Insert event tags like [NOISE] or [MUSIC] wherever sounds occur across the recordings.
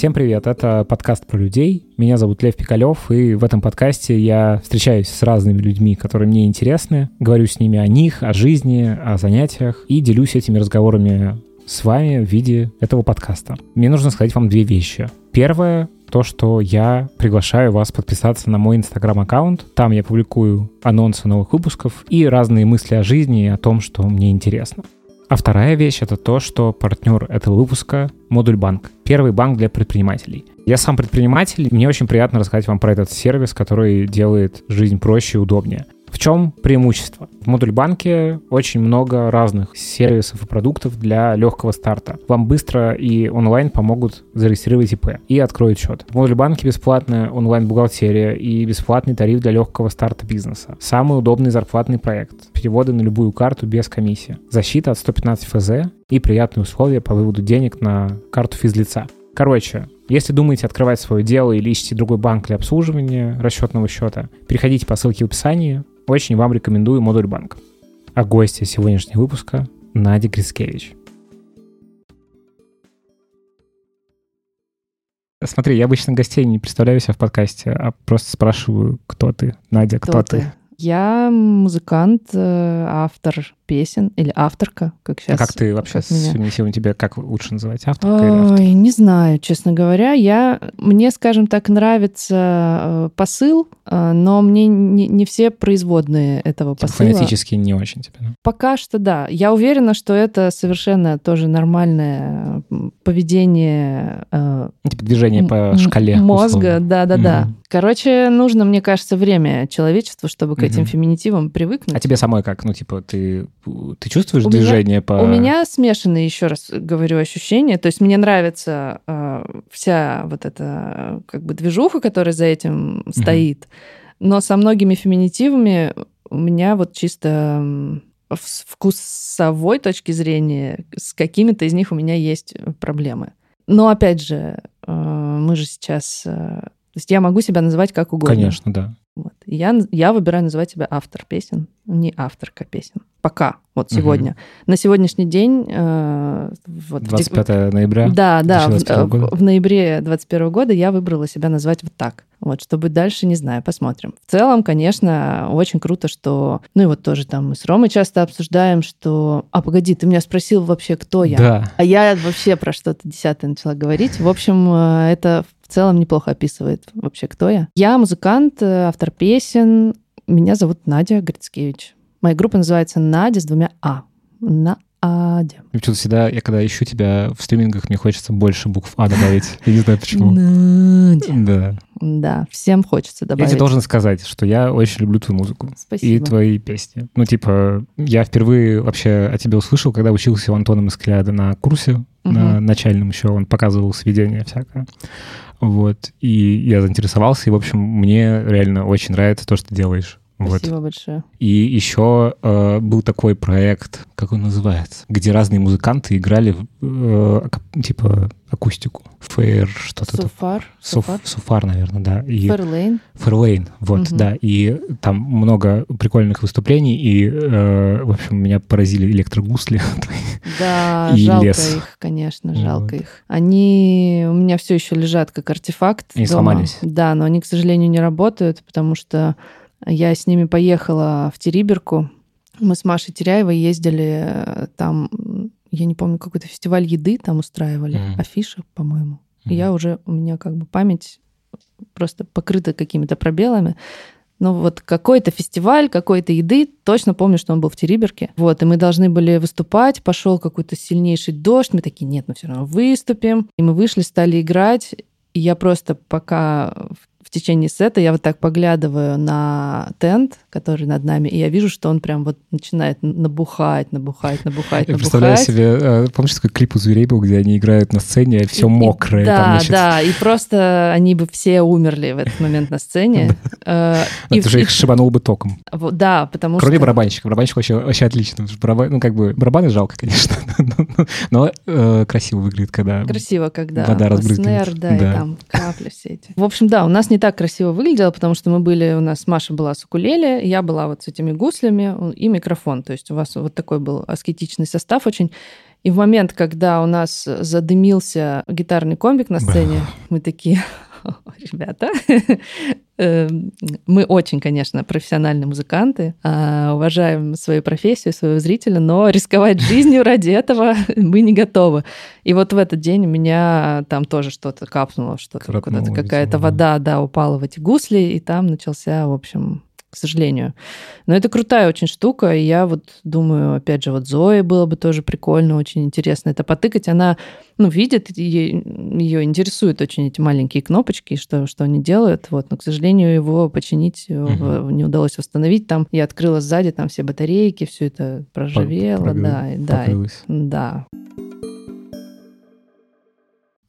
Всем привет, это подкаст про людей. Меня зовут Лев Пикалев, и в этом подкасте я встречаюсь с разными людьми, которые мне интересны, говорю с ними о них, о жизни, о занятиях и делюсь этими разговорами с вами в виде этого подкаста. Мне нужно сказать вам две вещи. Первое, то, что я приглашаю вас подписаться на мой инстаграм-аккаунт. Там я публикую анонсы новых выпусков и разные мысли о жизни и о том, что мне интересно. А вторая вещь — это то, что партнер этого выпуска — Модуль Банк. Первый банк для предпринимателей. Я сам предприниматель, мне очень приятно рассказать вам про этот сервис, который делает жизнь проще и удобнее. В чем преимущество? В модуль банке очень много разных сервисов и продуктов для легкого старта. Вам быстро и онлайн помогут зарегистрировать ИП и откроют счет. В модуль банке бесплатная онлайн-бухгалтерия и бесплатный тариф для легкого старта бизнеса. Самый удобный зарплатный проект. Переводы на любую карту без комиссии. Защита от 115 ФЗ и приятные условия по выводу денег на карту физлица. Короче, если думаете открывать свое дело или ищете другой банк для обслуживания расчетного счета, переходите по ссылке в описании, очень вам рекомендую модуль банк. А гостья сегодняшнего выпуска Надя Грицкевич. Смотри, я обычно гостей не представляю себя в подкасте, а просто спрашиваю, кто ты, Надя, кто, кто ты? ты? Я музыкант, э, автор песен или авторка, как сейчас. А как ты вообще как меня. сегодня тебя как лучше называть авторка Ой, или авторка? Не знаю, честно говоря. Я мне, скажем так, нравится э, посыл, э, но мне не, не все производные этого типа посыла. Фонетически не очень тебе. Да? Пока что да. Я уверена, что это совершенно тоже нормальное поведение. Типа движение по шкале. Мозга, да, да, да. Короче, нужно, мне кажется, время человечеству, чтобы к этим феминитивам привыкнуть. А тебе самой как? Ну, типа, ты, ты чувствуешь у движение меня, по... У меня смешанные, еще раз говорю, ощущения. То есть мне нравится э, вся вот эта как бы движуха, которая за этим угу. стоит. Но со многими феминитивами у меня вот чисто с вкусовой точки зрения с какими-то из них у меня есть проблемы. Но опять же, э, мы же сейчас э, то есть я могу себя называть как угодно. Конечно, да. Вот. Я, я выбираю называть себя автор песен, не авторка песен. Пока, вот сегодня. Угу. На сегодняшний день... Э, вот, 25 в... ноября Да, да, в, в, в ноябре 21 года я выбрала себя назвать вот так. Вот, чтобы дальше, не знаю, посмотрим. В целом, конечно, очень круто, что... Ну и вот тоже там мы с Ромой часто обсуждаем, что... А, погоди, ты меня спросил вообще, кто я? Да. А я вообще про что-то десятое начала говорить. В общем, э, это в целом неплохо описывает вообще, кто я. Я музыкант, э, автор песен. Меня зовут Надя Грицкевич. Моя группа называется Надя с двумя А. На Адя. И почему-то всегда, я когда ищу тебя в стримингах, мне хочется больше букв А добавить. Я не знаю почему. Надя. Да. Да, всем хочется добавить. Я тебе должен сказать, что я очень люблю твою музыку. Спасибо. И твои песни. Ну, типа, я впервые вообще о тебе услышал, когда учился у Антона Маскляда на курсе, угу. на начальном еще. Он показывал сведения всякое. Вот. И я заинтересовался, и, в общем, мне реально очень нравится то, что ты делаешь. Спасибо вот. большое. И еще э, был такой проект, как он называется, где разные музыканты играли э, типа акустику. Фейр, что-то Суфар. Суфар? Суфар, наверное, да. И... Ферлейн. Ферлейн, вот, угу. да. И там много прикольных выступлений, и, э, в общем, меня поразили электрогусли. Да, [LAUGHS] и жалко лес. их, конечно, жалко вот. их. Они у меня все еще лежат как артефакт. Они дома. сломались. Да, но они, к сожалению, не работают, потому что я с ними поехала в Териберку. Мы с Машей Теряевой ездили э, там, я не помню, какой-то фестиваль еды там устраивали, mm-hmm. афиша, по-моему. Mm-hmm. Я уже, у меня как бы память просто покрыта какими-то пробелами. Ну вот какой-то фестиваль, какой-то еды, точно помню, что он был в Териберке. Вот, и мы должны были выступать, пошел какой-то сильнейший дождь, мы такие, нет, мы все равно выступим. И мы вышли, стали играть, и я просто пока в течение сета я вот так поглядываю на тент, который над нами, и я вижу, что он прям вот начинает набухать, набухать, набухать, Я представляю себе, э, помнишь, такой клип у зверей был, где они играют на сцене, все мокрое. Да, там, значит... да, и просто они бы все умерли в этот момент на сцене. [LAUGHS] Это же их шибанул бы током. Да, потому что... Кроме барабанщика. Барабанщик вообще, отлично. Ну, как бы, барабаны жалко, конечно, [LAUGHS] но э, красиво выглядит, когда Красиво, когда вода разбрызгивается. Да, и там капли все эти. В общем, да, у нас не так красиво выглядело, потому что мы были, у нас Маша была с укулеле, я была вот с этими гуслями и микрофон. То есть у вас вот такой был аскетичный состав очень. И в момент, когда у нас задымился гитарный комбик на сцене, мы такие, [LAUGHS] ребята, [LAUGHS] мы очень, конечно, профессиональные музыканты, а, уважаем свою профессию, своего зрителя, но рисковать жизнью ради этого [LAUGHS] мы не готовы. И вот в этот день у меня там тоже что-то капнуло, что-то куда-то какая-то вода, да, упала в эти гусли, и там начался, в общем, к сожалению. Но это крутая очень штука, и я вот думаю, опять же, вот Зоe было бы тоже прикольно, очень интересно это потыкать. Она, ну, видит, ее, ее интересуют очень эти маленькие кнопочки, что, что они делают, вот, но, к сожалению, его починить угу. не удалось восстановить. Там я открыла сзади, там все батарейки, все это проржавело, Прогрел, да, да, да.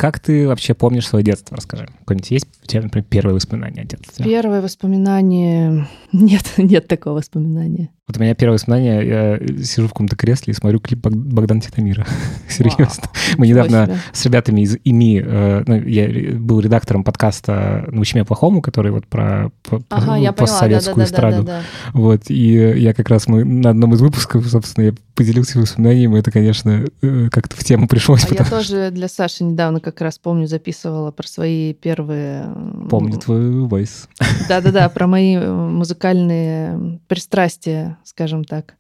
Как ты вообще помнишь свое детство? Расскажи. Какое-нибудь есть у тебя, например, первое воспоминание о детстве? Первое воспоминание... Нет, [LAUGHS] нет такого воспоминания. Вот у меня первое воспоминание, я сижу в каком-то кресле и смотрю клип Богдана Титамира. [LAUGHS] Серьезно. Мы недавно себе. с ребятами из ИМИ, э, ну, я был редактором подкаста «Научи меня плохому», который вот про ага, я постсоветскую эстраду. Да, да, да, вот, и я как раз мы на одном из выпусков, собственно, я поделился воспоминаниями, это, конечно, э, как-то в тему пришлось. А потому... я тоже для Саши недавно как раз помню, записывала про свои первые... Помню твой войс. Да-да-да, про мои э, музыкальные пристрастия скажем так.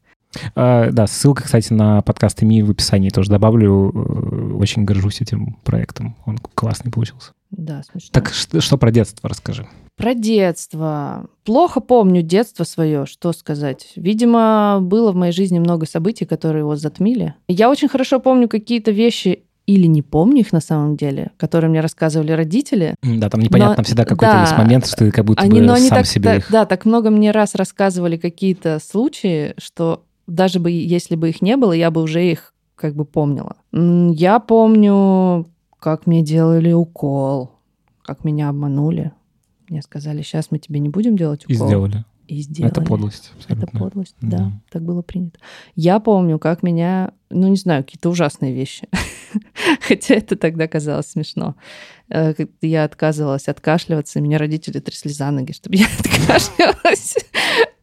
А, да, ссылка, кстати, на подкаст ИМИ в описании тоже добавлю. Э, очень горжусь этим проектом. Он классный получился. Да, смешно. Так что, что про детство расскажи? Про детство. Плохо помню детство свое, что сказать. Видимо, было в моей жизни много событий, которые его затмили. Я очень хорошо помню какие-то вещи или не помню их на самом деле, которые мне рассказывали родители. Да, там непонятно но, всегда какой-то да, есть момент, что ты как будто они, бы но они сам так, себе так, их... Да, так много мне раз рассказывали какие-то случаи, что даже бы если бы их не было, я бы уже их как бы помнила. Я помню, как мне делали укол, как меня обманули. Мне сказали, сейчас мы тебе не будем делать укол. И сделали и сделали. Это подлость. Абсолютно. Это подлость, да. да. Так было принято. Я помню, как меня, ну не знаю, какие-то ужасные вещи. [LAUGHS] Хотя это тогда казалось смешно. Э, я отказывалась откашливаться, и меня родители трясли за ноги, чтобы я [LAUGHS] откашлялась. [LAUGHS]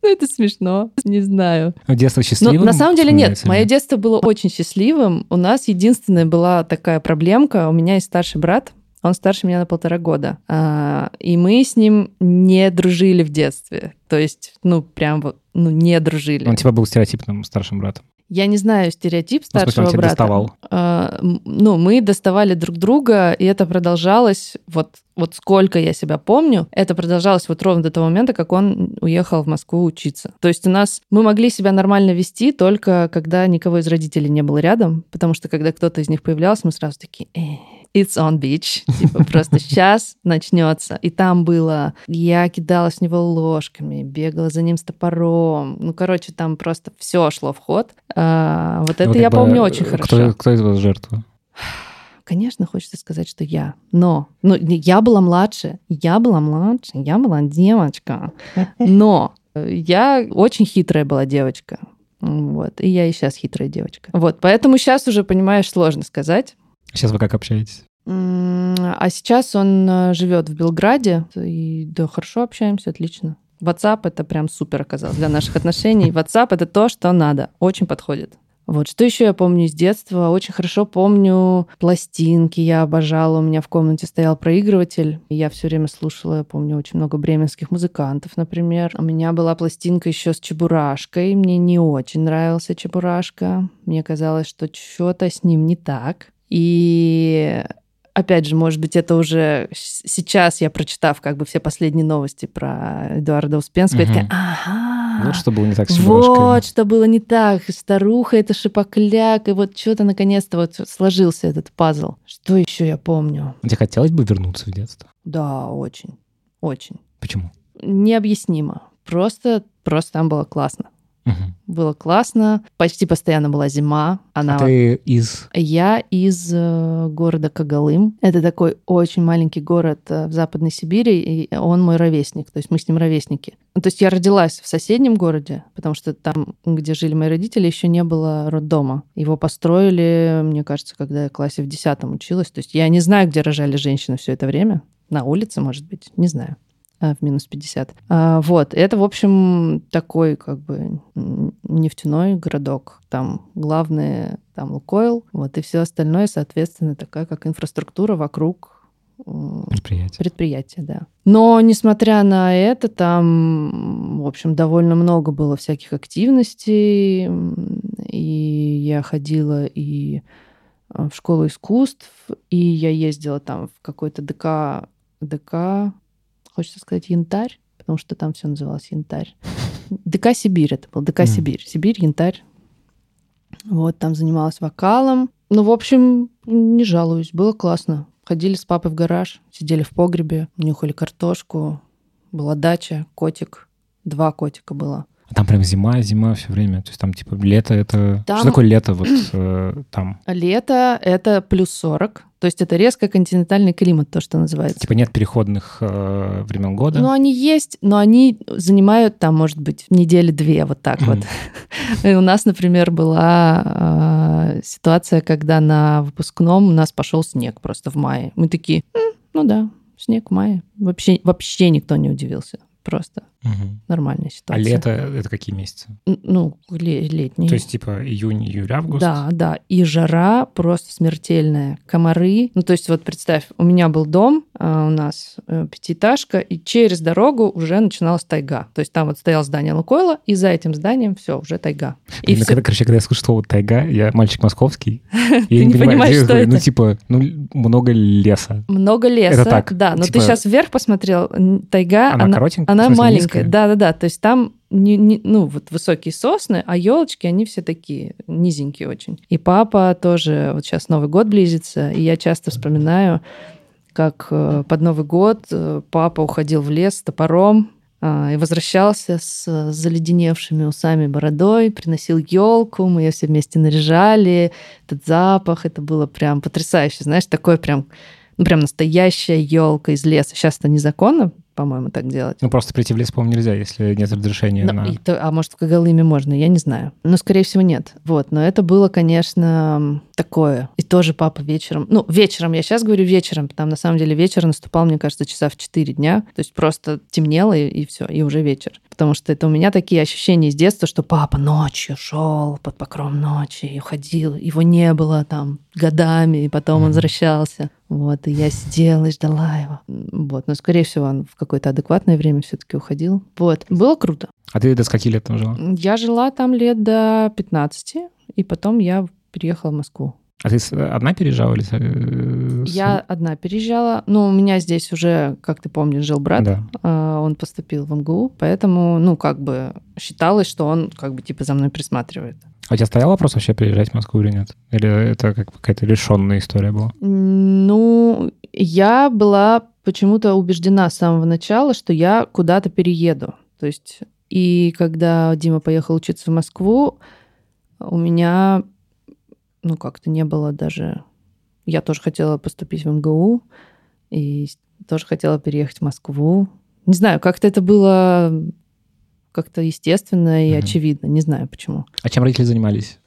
Ну, это смешно, не знаю. А детство счастливым? Но на самом деле нет. Мое детство было очень счастливым. У нас единственная была такая проблемка. У меня есть старший брат, он старше меня на полтора года. А, и мы с ним не дружили в детстве. То есть, ну, прям вот, ну, не дружили. Он типа был стереотипным старшим братом. Я не знаю стереотип старшего ну, смысле, брата. доставал. А, ну, мы доставали друг друга, и это продолжалось вот, вот сколько я себя помню, это продолжалось вот ровно до того момента, как он уехал в Москву учиться. То есть у нас мы могли себя нормально вести только когда никого из родителей не было рядом, потому что когда кто-то из них появлялся, мы сразу такие, э, it's on beach. Типа просто сейчас начнется. И там было, я кидалась в него ложками, бегала за ним с топором. Ну, короче, там просто все шло в ход. А, вот это ну, я помню очень кто, хорошо. Кто из вас жертва? Конечно, хочется сказать, что я. Но, ну, я была младше, я была младше, я была девочка. Но я очень хитрая была девочка. Вот. И я и сейчас хитрая девочка. Вот. Поэтому сейчас уже, понимаешь, сложно сказать. Сейчас вы как общаетесь? А сейчас он э, живет в Белграде, и да, хорошо общаемся, отлично. WhatsApp это прям супер оказалось для наших отношений. WhatsApp это то, что надо, очень подходит. Вот, что еще я помню из детства? Очень хорошо помню пластинки, я обожала. У меня в комнате стоял проигрыватель, и я все время слушала, я помню, очень много бременских музыкантов, например. У меня была пластинка еще с Чебурашкой, мне не очень нравился Чебурашка. Мне казалось, что что-то с ним не так. И опять же, может быть, это уже сейчас я, прочитав как бы все последние новости про Эдуарда Успенского, угу. я такая, ага, вот что было не так с Вот что было не так. Старуха это шипокляк, и вот что-то наконец-то вот сложился этот пазл. Что еще я помню? Тебе хотелось бы вернуться в детство? Да, очень, очень. Почему? Необъяснимо. Просто, просто там было классно. Угу. Было классно. Почти постоянно была зима. Она... А ты из? Я из э, города Кагалым. Это такой очень маленький город э, в Западной Сибири, и он мой ровесник. То есть мы с ним ровесники. Ну, то есть я родилась в соседнем городе, потому что там, где жили мои родители, еще не было роддома. Его построили, мне кажется, когда я в классе в десятом училась. То есть я не знаю, где рожали женщины все это время. На улице, может быть, не знаю. А, в минус 50. А, вот, это, в общем, такой как бы нефтяной городок. Там главное, там Лукойл, вот, и все остальное, соответственно, такая как инфраструктура вокруг Предприятие. Предприятие, да. Но, несмотря на это, там, в общем, довольно много было всяких активностей. И я ходила и в школу искусств, и я ездила там в какой-то ДК, ДК, хочется сказать, янтарь, потому что там все называлось янтарь. ДК Сибирь это был, ДК Сибирь. Сибирь, янтарь. Вот, там занималась вокалом. Ну, в общем, не жалуюсь, было классно. Ходили с папой в гараж, сидели в погребе, нюхали картошку. Была дача, котик. Два котика было. А там прям зима, зима все время. То есть там типа лето это... Там... Что такое лето вот э, там? Лето — это плюс 40. То есть это резко континентальный климат, то, что называется. Типа нет переходных э, времен года? Ну, они есть, но они занимают там, может быть, недели две, вот так вот. [LAUGHS] И у нас, например, была э, ситуация, когда на выпускном у нас пошел снег просто в мае. Мы такие, ну да, снег в мае. Вообще, вообще никто не удивился просто. Угу. Нормальная ситуация. А лето это какие месяцы? Ну, летние. То есть типа июнь, июль, август? Да, да. И жара просто смертельная. Комары. Ну, то есть вот представь, у меня был дом, а у нас э, пятиэтажка, и через дорогу уже начиналась тайга. То есть там вот стояло здание Лукойла, и за этим зданием все, уже тайга. И ну, когда, короче, когда я слышу слово тайга, я мальчик московский. [LAUGHS] Я не понимаю, что это. Ну, типа, ну, много леса. Много леса. Да, но ты сейчас типа вверх посмотрел, тайга, она она маленькая. Да-да-да, то есть там не, не, ну, вот высокие сосны, а елочки, они все такие низенькие очень. И папа тоже, вот сейчас Новый год близится, и я часто вспоминаю, как э, под Новый год э, папа уходил в лес с топором, а, и возвращался с заледеневшими усами бородой, приносил елку, мы ее все вместе наряжали, этот запах, это было прям потрясающе, знаешь, такое прям, ну, прям настоящая елка из леса. Сейчас это незаконно, по-моему, так делать. Ну, просто прийти в лес, по-моему, нельзя, если нет разрешения но, на... и, то, а может, в Когалыме можно, я не знаю. Но, скорее всего, нет. Вот, но это было, конечно, такое. И тоже папа вечером... Ну, вечером, я сейчас говорю вечером, потому на самом деле вечер наступал, мне кажется, часа в 4 дня. То есть просто темнело, и, и все, и уже вечер. Потому что это у меня такие ощущения из детства, что папа ночью шел под покром ночи и уходил, его не было там годами, и потом mm-hmm. он возвращался. Вот, и я сидела и ждала его. Вот, но, скорее всего, он в какое-то адекватное время все-таки уходил. Вот, было круто. А ты до скольки лет там жила? Я жила там лет до 15, и потом я переехала в Москву. А ты одна переезжала или? Э, я одна переезжала. Ну, у меня здесь уже, как ты помнишь, жил брат. Да. А, он поступил в МГУ, поэтому, ну, как бы считалось, что он как бы типа за мной присматривает. А у тебя стоял вопрос вообще приезжать в Москву или нет? Или это как какая-то решенная история была? Ну, я была почему-то убеждена с самого начала, что я куда-то перееду. То есть, и когда Дима поехал учиться в Москву, у меня, ну, как-то не было даже... Я тоже хотела поступить в МГУ, и тоже хотела переехать в Москву. Не знаю, как-то это было как-то естественно и mm-hmm. очевидно. Не знаю почему. А чем родители занимались?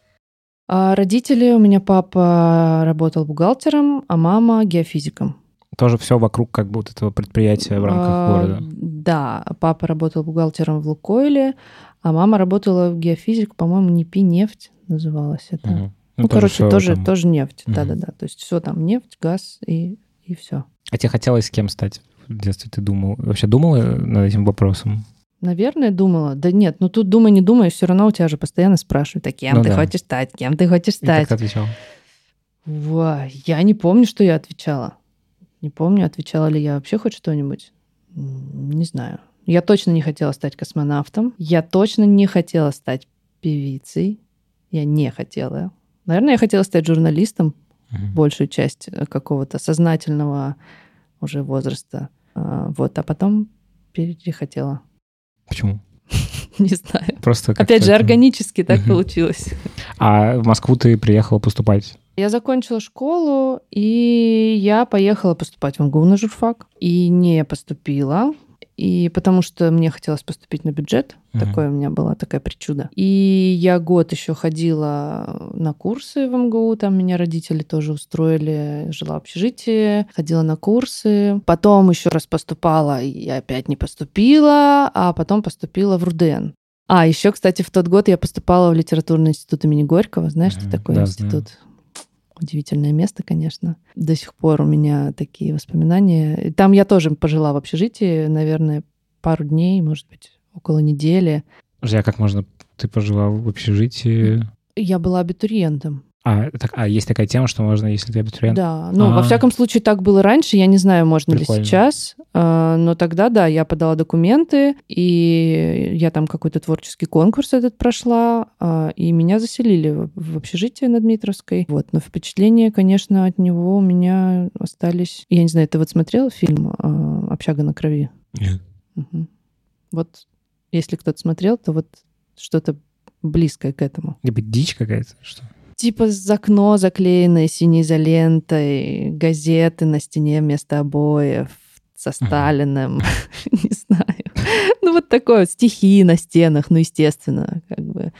А родители, у меня папа работал бухгалтером, а мама геофизиком. Тоже все вокруг как бы вот этого предприятия в рамках а, города. Да, папа работал бухгалтером в Лукойле, а мама работала в геофизик, по-моему, НИПИ нефть называлась это. Угу. Ну, ну тоже короче, тоже, там... тоже нефть. Угу. Да-да-да. То есть все там нефть, газ и, и все. А тебе хотелось с кем стать в детстве? Ты думал, вообще думала над этим вопросом? Наверное, думала. Да нет, ну тут думай, не думай, все равно у тебя же постоянно спрашивают, а кем ну, ты да. хочешь стать, кем ты хочешь стать. И ты отвечал? Во, я не помню, что я отвечала. Не помню, отвечала ли я вообще хоть что-нибудь. Не знаю. Я точно не хотела стать космонавтом. Я точно не хотела стать певицей. Я не хотела. Наверное, я хотела стать журналистом угу. большую часть э, какого-то сознательного уже возраста. А, вот, а потом перехотела. Почему? [LAUGHS] Не знаю. Просто Опять же, органически так получилось. А в Москву ты приехала поступать? Я закончила школу, и я поехала поступать в МГУ на журфак. И не поступила. И потому что мне хотелось поступить на бюджет, uh-huh. такое у меня была такая причуда. И я год еще ходила на курсы в МГУ, там меня родители тоже устроили, жила в общежитии, ходила на курсы. Потом еще раз поступала, и опять не поступила, а потом поступила в РУДН. А, еще, кстати, в тот год я поступала в литературный институт имени Горького. Знаешь, что такое да, институт? Знаю. Удивительное место, конечно. До сих пор у меня такие воспоминания. Там я тоже пожила в общежитии, наверное, пару дней, может быть, около недели. Подожди, а как можно... Ты пожила в общежитии? Я была абитуриентом. А, так, а есть такая тема, что можно, если ты абитуриент? Да, ну, А-а-а. во всяком случае, так было раньше. Я не знаю, можно Прикольно. ли сейчас. А, но тогда, да, я подала документы, и я там какой-то творческий конкурс этот прошла, а, и меня заселили в общежитие на Дмитровской. Вот, но впечатления, конечно, от него у меня остались... Я не знаю, ты вот смотрел фильм а, «Общага на крови»? Нет. Угу. Вот, если кто-то смотрел, то вот что-то близкое к этому. Либо дичь какая-то, что типа окно заклеенное синей изолентой, газеты на стене вместо обоев со Сталиным, [LAUGHS] не знаю. Ну вот такое, стихи на стенах, ну естественно, как бы.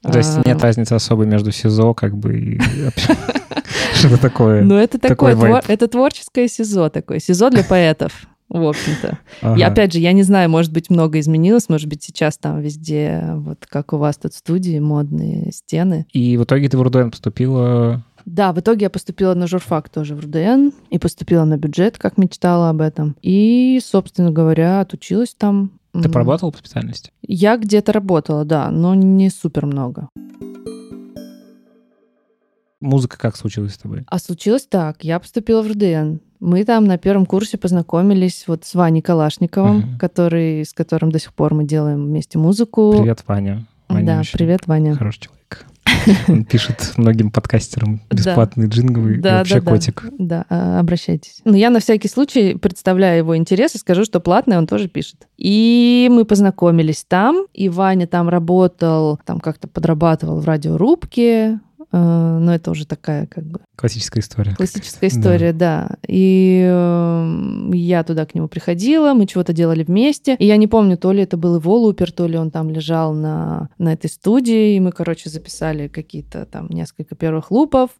То есть нет а. разницы особой между СИЗО, как бы, и [LAUGHS] что-то такое. Ну это такое, это творческое СИЗО такое, СИЗО для поэтов в общем-то. Ага. И опять же, я не знаю, может быть, много изменилось, может быть, сейчас там везде, вот как у вас тут студии, модные стены. И в итоге ты в РУДН поступила? Да, в итоге я поступила на журфак тоже в РУДН и поступила на бюджет, как мечтала об этом. И, собственно говоря, отучилась там. Ты поработала по специальности? Я где-то работала, да, но не супер много. Музыка как случилась с тобой? А случилось так. Я поступила в РУДН. Мы там на первом курсе познакомились вот с Ваней Калашниковым, угу. который, с которым до сих пор мы делаем вместе музыку. Привет, Ваня. Ваня да, привет, Ваня. Хороший человек. Он пишет многим подкастерам [LAUGHS] бесплатные джинглы да, вообще да, котик. Да, а, обращайтесь. Но я на всякий случай представляю его интерес и скажу, что платное он тоже пишет. И мы познакомились там, и Ваня там работал, там как-то подрабатывал в радиорубке, но это уже такая как бы... Классическая история. Классическая история, да. да. И э, я туда к нему приходила, мы чего-то делали вместе. И я не помню, то ли это был его лупер, то ли он там лежал на, на этой студии. И мы, короче, записали какие-то там несколько первых лупов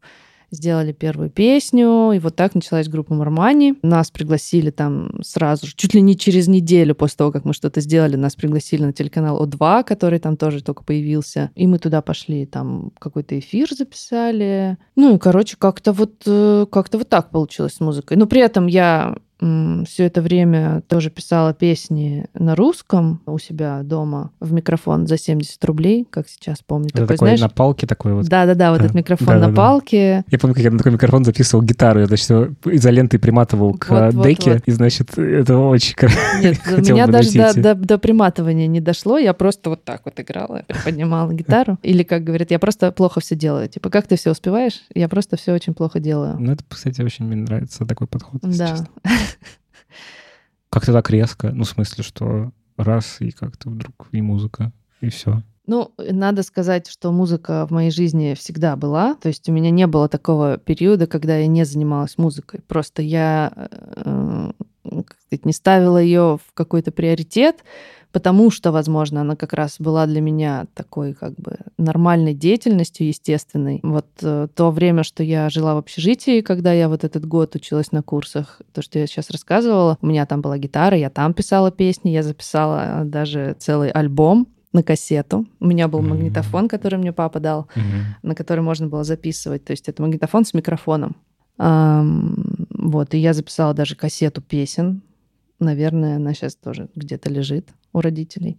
сделали первую песню, и вот так началась группа Мармани. Нас пригласили там сразу же, чуть ли не через неделю после того, как мы что-то сделали, нас пригласили на телеканал О2, который там тоже только появился. И мы туда пошли, там какой-то эфир записали. Ну и, короче, как-то вот, э, как-то вот так получилось с музыкой. Но при этом я все это время тоже писала песни на русском у себя дома в микрофон за 70 рублей, как сейчас помню. Это такой, такой знаешь? на палке такой вот. Да-да-да, вот этот микрофон да, на да, палке. Я помню, как я на такой микрофон записывал гитару, я, значит, изолентой приматывал к вот, деке, вот, вот. и, значит, это очень [LAUGHS] Нет, [LAUGHS] у меня даже до, до, до приматывания не дошло, я просто вот так вот играла, приподнимала гитару. [LAUGHS] Или, как говорят, я просто плохо все делаю. Типа, как ты все успеваешь? Я просто все очень плохо делаю. Ну, это, кстати, очень мне нравится такой подход. Да. [LAUGHS] Как-то так резко. Ну, в смысле, что раз, и как-то вдруг и музыка, и все. Ну, надо сказать, что музыка в моей жизни всегда была. То есть у меня не было такого периода, когда я не занималась музыкой. Просто я э, как сказать, не ставила ее в какой-то приоритет потому что, возможно, она как раз была для меня такой как бы нормальной деятельностью, естественной. Вот э, то время, что я жила в общежитии, когда я вот этот год училась на курсах, то, что я сейчас рассказывала, у меня там была гитара, я там писала песни, я записала даже целый альбом на кассету. У меня был mm-hmm. магнитофон, который мне папа дал, mm-hmm. на который можно было записывать. То есть это магнитофон с микрофоном. Um, вот, и я записала даже кассету песен наверное, она сейчас тоже где-то лежит у родителей.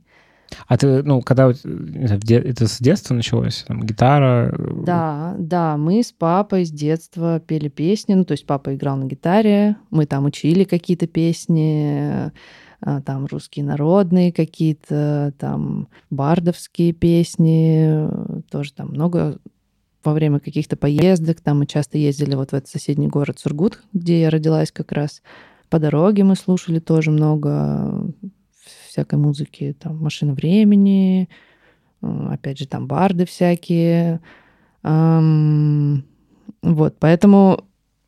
А ты, ну, когда это с детства началось? Там, гитара? Э, да, да, мы с папой с детства пели песни. Ну, то есть папа играл на гитаре, мы там учили какие-то песни, а, там русские народные какие-то, там бардовские песни, тоже там много во время каких-то поездок. Там мы часто ездили вот в этот соседний город Сургут, где я родилась как раз. По дороге мы слушали тоже много всякой музыки, там «Машина времени», э, опять же, там барды всякие. Вот, поэтому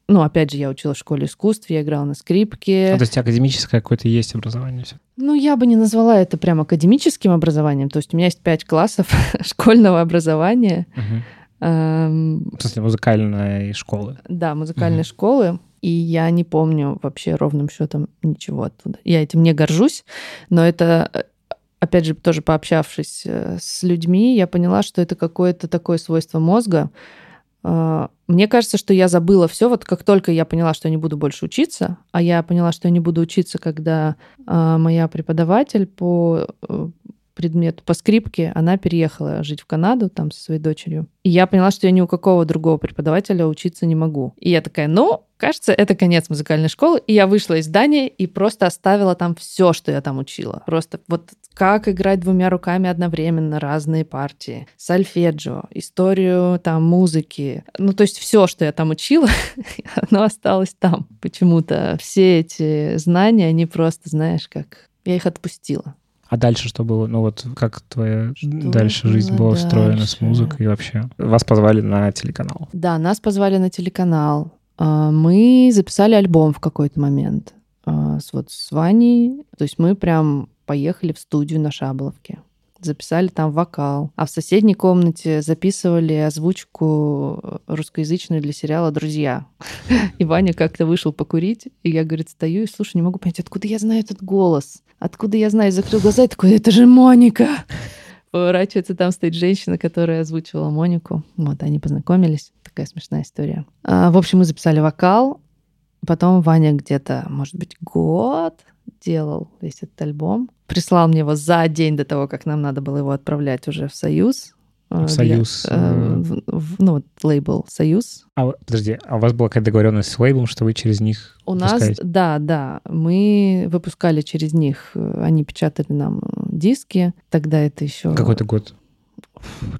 ну, опять же, я училась в школе искусств, я играла на скрипке. А, то есть академическое какое-то есть образование все? Ну, я бы не назвала это прям академическим образованием. То есть у меня есть пять классов [LAUGHS] школьного образования. Мгм. Эм, В смысле, музыкальной школы. Да, музыкальной Мгм. школы. И я не помню вообще ровным счетом ничего оттуда. Я этим не горжусь, но это, э, опять же, тоже пообщавшись э, с людьми, я поняла, что это какое-то такое свойство мозга. Э, Мне кажется, что я забыла все. Вот как только я поняла, что я не буду больше учиться, а я поняла, что я не буду учиться, когда моя преподаватель по предмету по скрипке, она переехала жить в Канаду там со своей дочерью. И я поняла, что я ни у какого другого преподавателя учиться не могу. И я такая, ну, кажется, это конец музыкальной школы. И я вышла из здания и просто оставила там все, что я там учила. Просто вот как играть двумя руками одновременно разные партии, сольфеджио, историю там музыки. Ну, то есть все, что я там учила, [LAUGHS] оно осталось там. Почему-то все эти знания, они просто, знаешь, как... Я их отпустила. А дальше что было? Ну вот как твоя Что дальше жизнь была устроена с дальше? музыкой и вообще? Вас позвали на телеканал. Да, нас позвали на телеканал. А, Мы записали альбом в какой-то момент а, с вот с Ваней. То есть мы прям поехали в студию на Шаболовке. Записали там вокал. А в соседней комнате записывали озвучку русскоязычную для сериала «Друзья». [LAUGHS] И Ваня как-то вышел покурить, и я, говорит, стою и слушаю, не могу понять, откуда я знаю этот голос? Откуда я знаю? Закрыл глаза и такой, это же Моника! [LAUGHS] Поворачивается, там стоит женщина, которая озвучивала Монику. Вот, они познакомились. Такая смешная история. А, в общем, мы записали вокал. Потом Ваня где-то, может быть, год делал весь этот альбом. Прислал мне его за день до того, как нам надо было его отправлять уже в Союз. В Союз, э, э. в- в- ну, вот лейбл Союз. А подожди, а у вас была какая-то договоренность с лейблом, что вы через них У нас, выпускаете? да, да, мы выпускали через них, они печатали нам диски. Тогда это еще Какой-то год?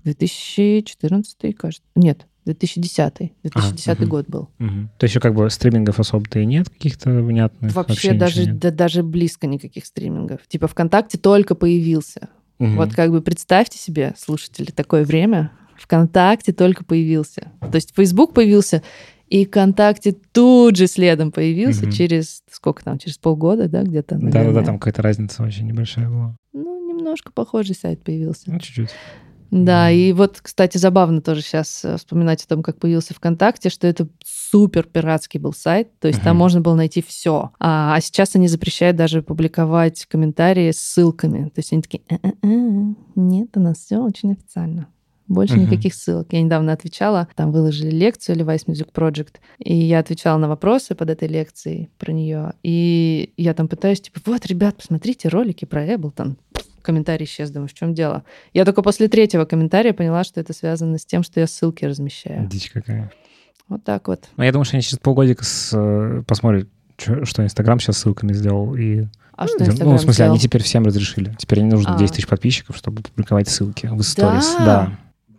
2014, кажется. Нет, 2010. 2010 мгм. год был. Мгм. То еще как бы стримингов особо-то и нет каких-то внятных? Вообще, ничего даже, нет? да, даже близко никаких стримингов. Типа ВКонтакте только появился. Мгм. Вот как бы представьте себе, слушатели, такое время. ВКонтакте только появился. То есть Facebook появился, и ВКонтакте тут же следом появился Мгм. через сколько там, через полгода, да, где-то. Да-да-да, там какая-то разница очень небольшая была. Ну, немножко похожий сайт появился. Ну, чуть-чуть. Да, и вот, кстати, забавно тоже сейчас вспоминать о том, как появился ВКонтакте, что это супер пиратский был сайт, то есть там Мгм. можно было найти все. А, а сейчас они запрещают даже публиковать комментарии с ссылками. То есть они такие, «Э-э-э, нет, у нас все очень официально. Больше Мгм. никаких ссылок. Я недавно отвечала, там выложили лекцию Levi's Music Project, и я отвечала на вопросы под этой лекцией про нее. И я там пытаюсь, типа, вот, ребят, посмотрите ролики про Ableton. Комментарий исчез, думаю, в чем дело? Я только после третьего комментария поняла, что это связано с тем, что я ссылки размещаю. Дичь какая. Вот так вот. Ну, я думаю, что они через полгодика с, э, посмотрят, что Инстаграм сейчас ссылками сделал. И... А что ну, Инстаграм в смысле, сделал? они теперь всем разрешили. Теперь не нужно А. 10 тысяч подписчиков, чтобы публиковать ссылки в сторис. Да? Да.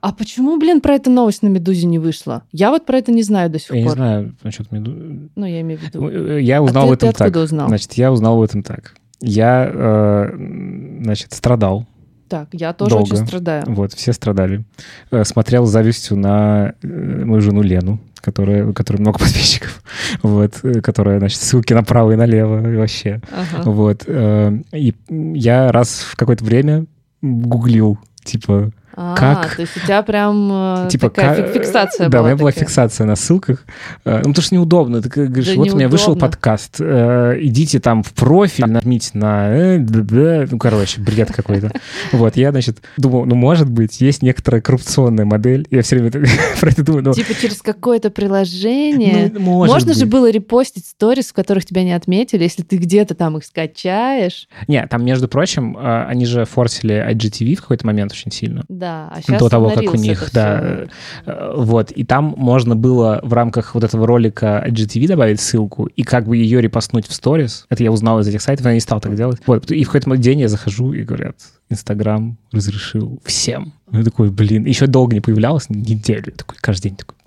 А почему, блин, про это новость на Медузе не вышла? Я вот про это не знаю до сих Я не пор. знаю насчет меду... Ну, я имею в виду. Э, Я узнал а об ты, ты этом откуда так. узнал? Значит, я узнал об этом так. Я, э, значит, страдал. Так, я тоже долго. очень страдаю. Вот, все страдали. Э, Смотрел с завистью на э, мою жену Лену, которая, которой много [LAUGHS] подписчиков, вот, которая, значит, ссылки направо и налево и вообще. Ага. Вот. э, И я раз в какое-то время гуглил, типа, А, как- то есть у тебя прям э, типа такая ка- фик- фиксация да, была. у меня была такая. фиксация на ссылках. Э, Ну, потому что неудобно. Ты как говоришь, Да вот у меня вышел неудобно. подкаст. э, Идите там в профиль, нажмите на... Ну, короче, бред какой-то. [LAUGHS] Вот, я, значит, думал, ну, может быть, есть некоторая коррупционная модель. Я все время [LAUGHS] про это думаю, ну, Типа через какое-то приложение. ну, может Можно же быть. было репостить сторис, в которых тебя не отметили, если ты где-то там их скачаешь. Не, там, между прочим, они же форсили IGTV в какой-то момент очень сильно. Да, а сейчас до того, как у них, да, э, э, вот, и там можно было в рамках вот этого ролика IGTV добавить ссылку и как бы ее репостнуть в сторис. Это я узнал из этих сайтов, я не стал так делать. Вот, и в какой-то день я захожу и говорят, Инстаграм разрешил всем. Я такой, блин, еще долго не появлялось, неделю, такой каждый день такой,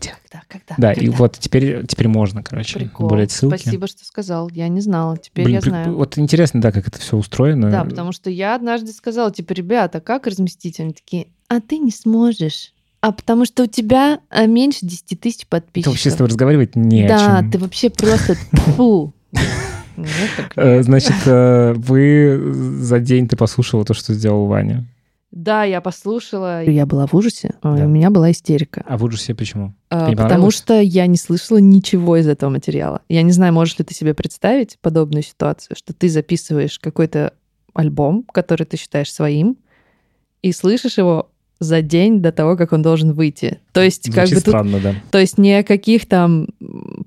где? Когда, когда? Да, и когда? вот теперь, теперь можно, короче, Прикол. добавлять ссылки. Спасибо, что сказал. Я не знала. Теперь Блин, я при- знаю. Вот интересно, да, как это все устроено. Да, потому что я однажды сказала, типа, ребята, как разместить? Они такие, а ты не сможешь. А потому что у тебя а, меньше 10 тысяч Ты подписчиков. вообще с тобой разговаривать не да, о чем. ты вообще просто [LAUGHS] фу. Ну, Э. Значит, э, вы за день ты послушала то, что сделал Ваня. Да, я послушала. Я была в ужасе. а, Да. У меня была истерика. А в ужасе почему? А, Потому что я не слышала ничего из этого материала. Я не знаю, можешь ли ты себе представить подобную ситуацию, что ты записываешь какой-то альбом, который ты считаешь своим, и слышишь его за день до того, как он должен выйти. То есть, как Звучит бы тут странно, да. То есть ни о каких там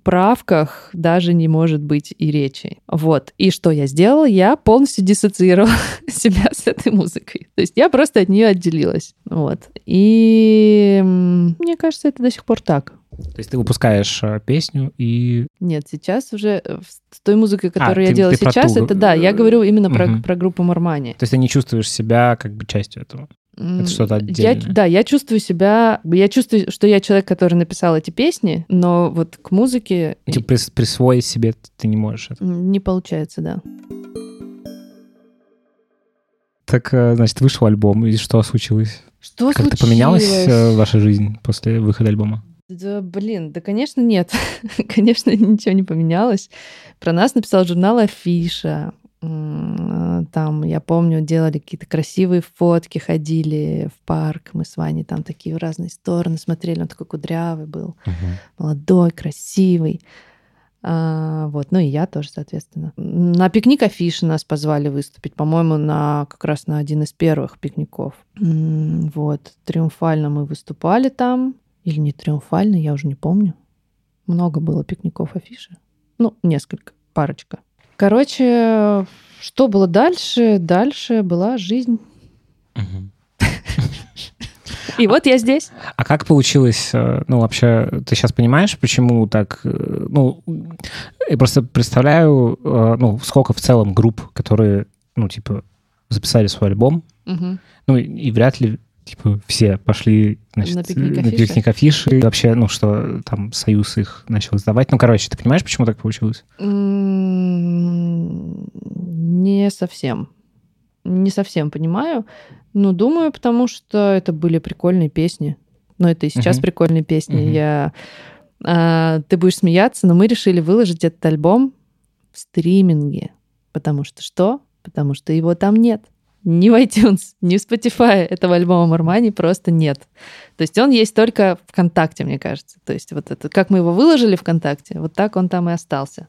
правках даже не может быть и речи. Вот. И что я сделала? Я полностью диссоциировала [LAUGHS] себя с этой музыкой. То есть я просто от нее отделилась. Вот. И мне кажется, это до сих пор так. То есть ты выпускаешь э, песню и... Нет, сейчас уже э, с той музыкой, которую А, я ты- делаю ты сейчас, ту, это да, я э, говорю именно про, про группу Мармани. То есть ты не чувствуешь себя как бы частью этого. М, что-то я- отдельное. да, я чувствую себя... Я чувствую, что я человек, который написал эти песни, но вот к музыке Типа прис- присвоить себе ты не можешь это. не получается, да. Так, э, значит, вышел альбом, и что случилось? Что Как-то случилось? поменялась э, ваша жизнь после выхода альбома? Да, блин, да, конечно, нет. [LAUGHS] конечно, ничего не поменялось. Про нас написал журнал Афиша. М, Там, я помню, делали какие-то красивые фотки, ходили в парк. Мы с Ваней там такие в разные стороны смотрели. Он такой кудрявый был, молодой, красивый. А, вот, ну и я тоже, соответственно. На пикник Афиши нас позвали выступить, по-моему, на как раз на один из первых пикников. Вот, триумфально мы выступали там. Или не триумфально, я уже не помню. Много было пикников Афиши. Ну, несколько, парочка. Короче, что было дальше? Дальше была жизнь. И вот я здесь. А как получилось, э, ну, вообще, ты сейчас понимаешь, почему так, э, ну, я просто представляю, э, ну, сколько в целом групп, которые, ну, типа, записали свой альбом, Мгм. ну, и, и вряд ли, типа, все пошли, значит, На пикник на пикник афиши, вообще, ну, что там Союз их начал издавать. Ну, короче, ты понимаешь, почему так получилось? Не совсем. Не совсем понимаю. Но думаю, потому что это были прикольные песни. Но это и сейчас Мгм. прикольные песни. Мгм. Я... а, ты будешь смеяться, но мы решили выложить этот альбом в стриминге. Потому что что? Потому что его там нет. Ни в iTunes, ни в Spotify этого альбома Мармани просто нет. То есть он есть только ВКонтакте, мне кажется. То есть вот это, как мы его выложили ВКонтакте, вот так он там и остался.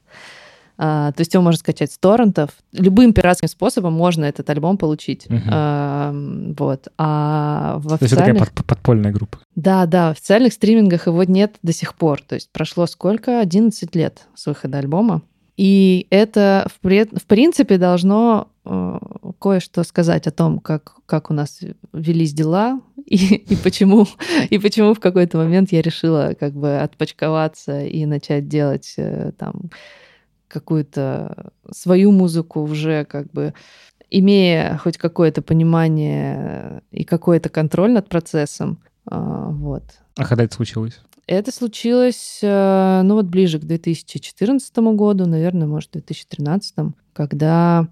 А, то есть его можно скачать с торрентов. Любым пиратским способом можно этот альбом получить. Мгм. А, вот. А в То есть это такая официальных... под- подпольная группа. Да, да, в официальных стримингах его нет до сих пор. То есть прошло сколько? 11 лет с выхода альбома. И это, в, в принципе, должно кое-что сказать о том, как, как у нас велись дела [LAUGHS] и, и, почему, и почему в какой-то момент я решила как бы отпочковаться и начать делать э, там какую-то свою музыку уже как бы имея хоть какое-то понимание и какой-то контроль над процессом. А, Вот. А когда это случилось? Это случилось, э, ну вот ближе к 2014 году, наверное, может, 2013, когда,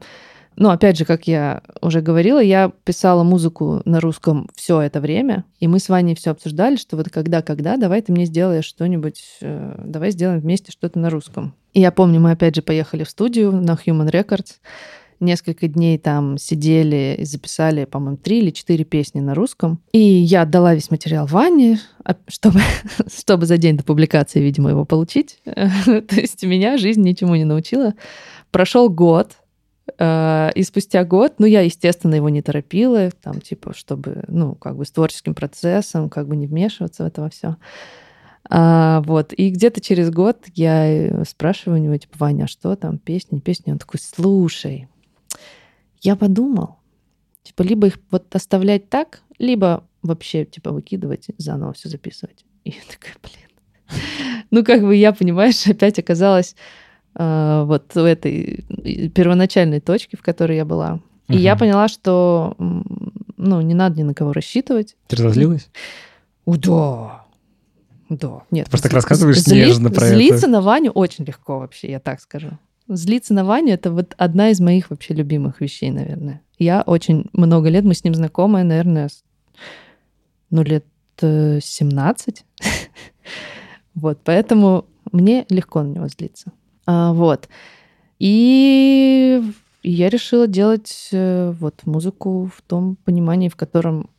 ну опять же, как я уже говорила, я писала музыку на русском все это время, и мы с Ваней все обсуждали, что вот когда-когда, давай ты мне сделаешь что-нибудь, э, давай сделаем вместе что-то на русском. И я помню, мы опять же поехали в студию на Human Records, несколько дней там сидели и записали, по-моему, три или четыре песни на русском. И я отдала весь материал Ване, а, чтобы, [LAUGHS] чтобы за день до публикации, видимо, его получить. [LAUGHS] То есть меня жизнь ничему не научила. Прошел год, и спустя год, ну, я, естественно, его не торопила, там, типа, чтобы, ну, как бы с творческим процессом, как бы не вмешиваться в это все. А, вот, и где-то через год я э, спрашиваю у него, типа, Ваня, а что там, песни, песни? Он такой, слушай, я подумал, типа, либо их вот оставлять так, либо вообще, типа, выкидывать, заново все записывать. И я такая, блин. Ну, как бы я, понимаешь, опять оказалась э, вот в этой э, первоначальной точке, в которой я была. И я поняла, что, ну, не надо ни на кого рассчитывать. Ты разозлилась? О, да. Да. Нет. просто так рассказываешь зли- нежно про это. Злиться на Ваню очень легко вообще, я так скажу. Злиться на Ваню — это вот одна из моих вообще любимых вещей, наверное. Я очень много лет, мы с ним знакомы, наверное, ну, лет 17. [LAUGHS] вот, поэтому мне легко на него злиться. А, вот. И я решила делать э, вот музыку в том понимании, в котором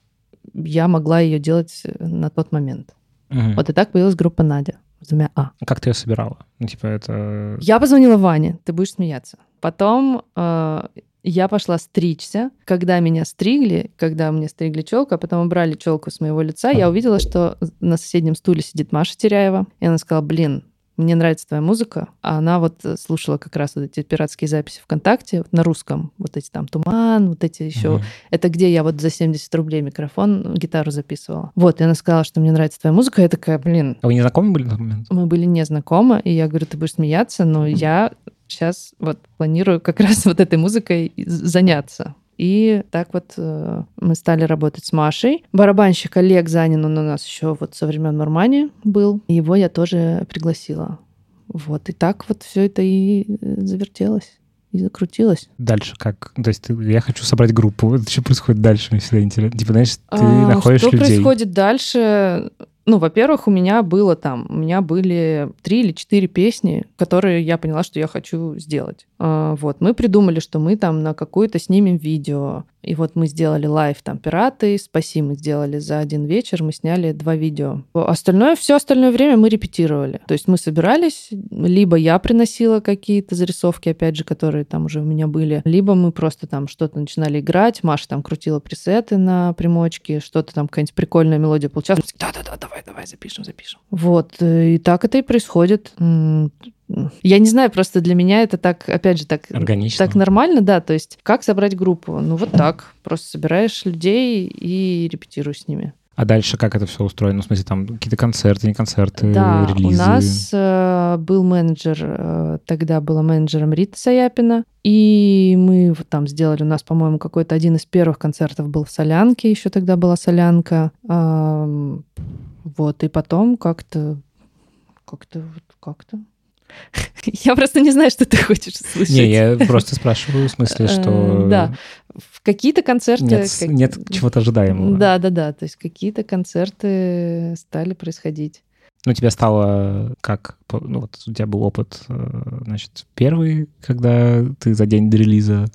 я могла ее делать э, на тот момент. Мгм. Вот и так появилась группа Надя с двумя А. Как ты ее собирала? Ну, типа, это... Я позвонила Ване, ты будешь смеяться. Потом э, я пошла стричься. Когда меня стригли, когда мне стригли челку, а потом убрали челку с моего лица, я увидела, что на соседнем стуле сидит Маша Теряева. И она сказала, блин, мне нравится твоя музыка. А она вот э, слушала как раз вот эти пиратские записи ВКонтакте вот на русском. Вот эти там «Туман», вот эти еще. Мгм. Это где я вот за 70 рублей микрофон, гитару записывала. Вот, и она сказала, что мне нравится твоя музыка. Я такая, блин, А вы не знакомы были на тот момент? мы были не знакомы, и я говорю, ты будешь смеяться, но я сейчас вот планирую как раз [LAUGHS] вот этой музыкой заняться. И так вот э, мы стали работать с Машей. Барабанщик Олег Занин, он у нас еще вот со времен Нормани был. Его я тоже пригласила. Вот, и так вот все это и э, завертелось, и закрутилось. Дальше как? То есть ты- я хочу собрать группу. Что происходит дальше? Мне всегда интересно. Типа, знаешь, ты А, находишь Что людей. происходит дальше? Ну, во-первых, у меня было там, у меня были три или четыре песни, которые я поняла, что я хочу сделать. А, Вот, мы придумали, что мы там на какую-то снимем видео. И вот мы сделали лайв там «Пираты», «Спаси» мы сделали за один вечер, мы сняли два видео. Остальное, все остальное время мы репетировали. То есть мы собирались, либо я приносила какие-то зарисовки, опять же, которые там уже у меня были, либо мы просто там что-то начинали играть, Маша там крутила пресеты на примочке, что-то там какая-нибудь прикольная мелодия получалась. Да-да-да, давай, давай, запишем, запишем. Вот, э, и так это и происходит. Я не знаю, просто для меня это так, опять же, так Органично. так нормально, да. То есть, как собрать группу? Ну, вот так. Просто собираешь людей и репетируешь с ними. А дальше как это все устроено? В смысле, там какие-то концерты, не концерты, да, релизы? у нас э, был менеджер, э, тогда была менеджером Рита Саяпина, и мы вот там сделали, у нас, по-моему, какой-то один из первых концертов был в Солянке, еще тогда была Солянка. Ам, вот, и потом как-то, как-то, вот как-то... [LAUGHS] Я просто не знаю, что ты хочешь услышать. Не, я просто спрашиваю, в смысле, что... Э, да. В какие-то концерты... Нет, как- нет чего-то ожидаемого. Да, да, да. То есть какие-то концерты стали происходить. Ну, у тебя стало как? Ну, вот у тебя был опыт, э, значит, первый, когда ты за день до релиза,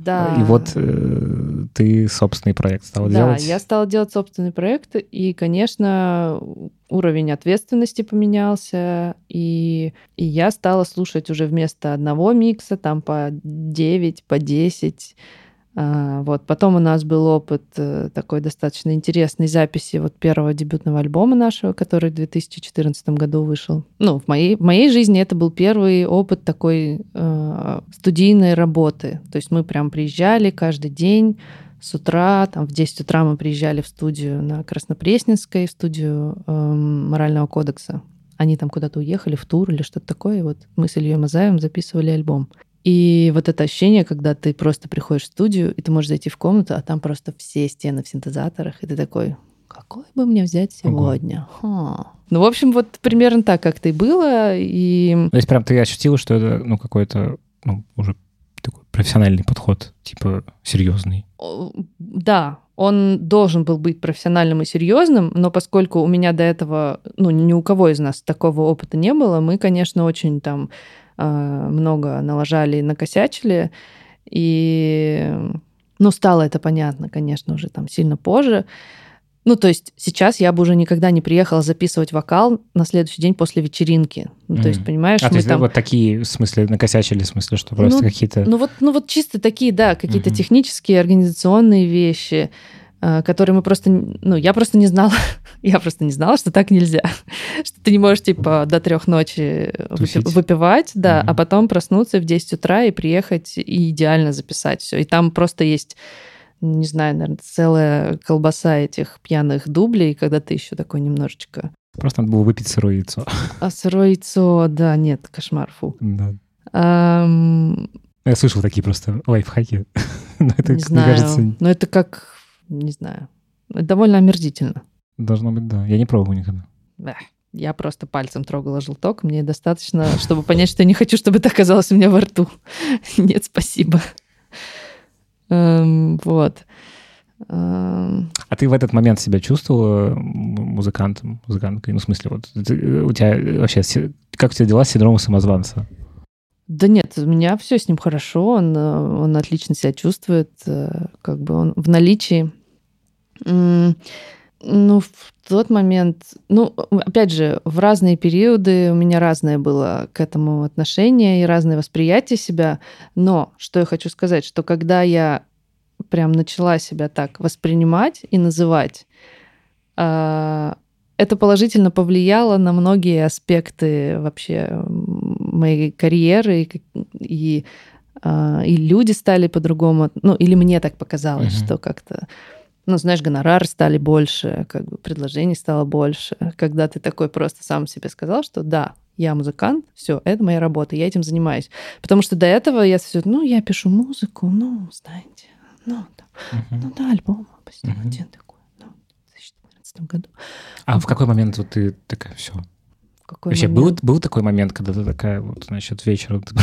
Да. и вот э, ты собственный проект стал да, делать. я стала делать собственный проект, и, конечно, уровень ответственности поменялся, и, и я стала слушать уже вместо одного микса, там по 9, по 10. А, вот. Потом у нас был опыт э, такой достаточно интересной записи вот первого дебютного альбома нашего, который в 2014 году вышел. Ну, в моей, в моей жизни это был первый опыт такой э, студийной работы. То есть мы прям приезжали каждый день, с утра, там в 10 утра мы приезжали в студию на Краснопресненской, в студию эм, морального кодекса. Они там куда-то уехали в тур или что-то такое. И вот мы с Ильей Мазаевым записывали альбом. И вот это ощущение, когда ты просто приходишь в студию, и ты можешь зайти в комнату, а там просто все стены в синтезаторах, и ты такой, какой бы мне взять сегодня? Ха. Ну, в общем, вот примерно так как-то и было. И То есть прям ты ощутила, что это, ну, какой-то, ну, уже такой профессиональный подход, типа серьезный. Да, он должен был быть профессиональным и серьезным, но поскольку у меня до этого, ну, ни у кого из нас такого опыта не было, мы, конечно, очень там много налажали и накосячили, и, ну, стало это понятно, конечно, уже там сильно позже. Ну, то есть сейчас я бы уже никогда не приехала записывать вокал на следующий день после вечеринки. Ну, то есть, понимаешь, А то мы есть там... вот такие, в смысле, накосячили, в смысле, что просто Ну, какие-то... Ну вот, ну вот чисто такие, да, какие-то технические, организационные вещи, э, которые мы просто, ну, я просто не знала, [LAUGHS] я просто не знала, что так нельзя, [LAUGHS] что ты не можешь, типа, до трех ночи выпи- Тусить. выпивать, да, Мгм. а потом проснуться в 10 утра и приехать и идеально записать все. И там просто есть не знаю, наверное, целая колбаса этих пьяных дублей, когда ты еще такой немножечко... Просто надо было выпить сырое яйцо. А сырое яйцо, да, нет, кошмар, фу. Да. Ам, Я слышал такие просто лайфхаки. [LAUGHS] Но это, не мне знаю. кажется, Но это как, не знаю, довольно омерзительно. должно быть, да. Я не пробовал никогда. Эх, Я просто пальцем трогала желток. Мне достаточно, чтобы понять, что я не хочу, чтобы это оказалось у меня во рту. [LAUGHS] Нет, спасибо. Эм, Вот. Эм, А ты в этот момент себя чувствовала музыкантом, музыканткой? Ну, в смысле, вот у тебя вообще, как у тебя дела с синдромом самозванца? Да нет, у меня все с ним хорошо, он, э, он отлично себя чувствует, э, как бы он в наличии. Ну, в тот момент, ну, опять же, в разные периоды у меня разное было к этому отношение и разное восприятие себя. Но что я хочу сказать, что когда я прям начала себя так воспринимать и называть, а, это положительно повлияло на многие аспекты вообще моей карьеры и, и, а, и люди стали по-другому, ну или мне так показалось, Мгм. что как-то, ну знаешь, гонорары стали больше, как бы предложений стало больше, когда ты такой просто сам себе сказал, что да, я музыкант, все, это моя работа, я этим занимаюсь, потому что до этого я все, ну я пишу музыку, ну знаете, ну там, Мгм. ну да, альбом выпустил Мгм. один такой, ну, в 2014 году. А в какой момент вот ты такая, все? Какой Вообще был, был такой момент, когда ты такая, вот, значит, вечером, ты,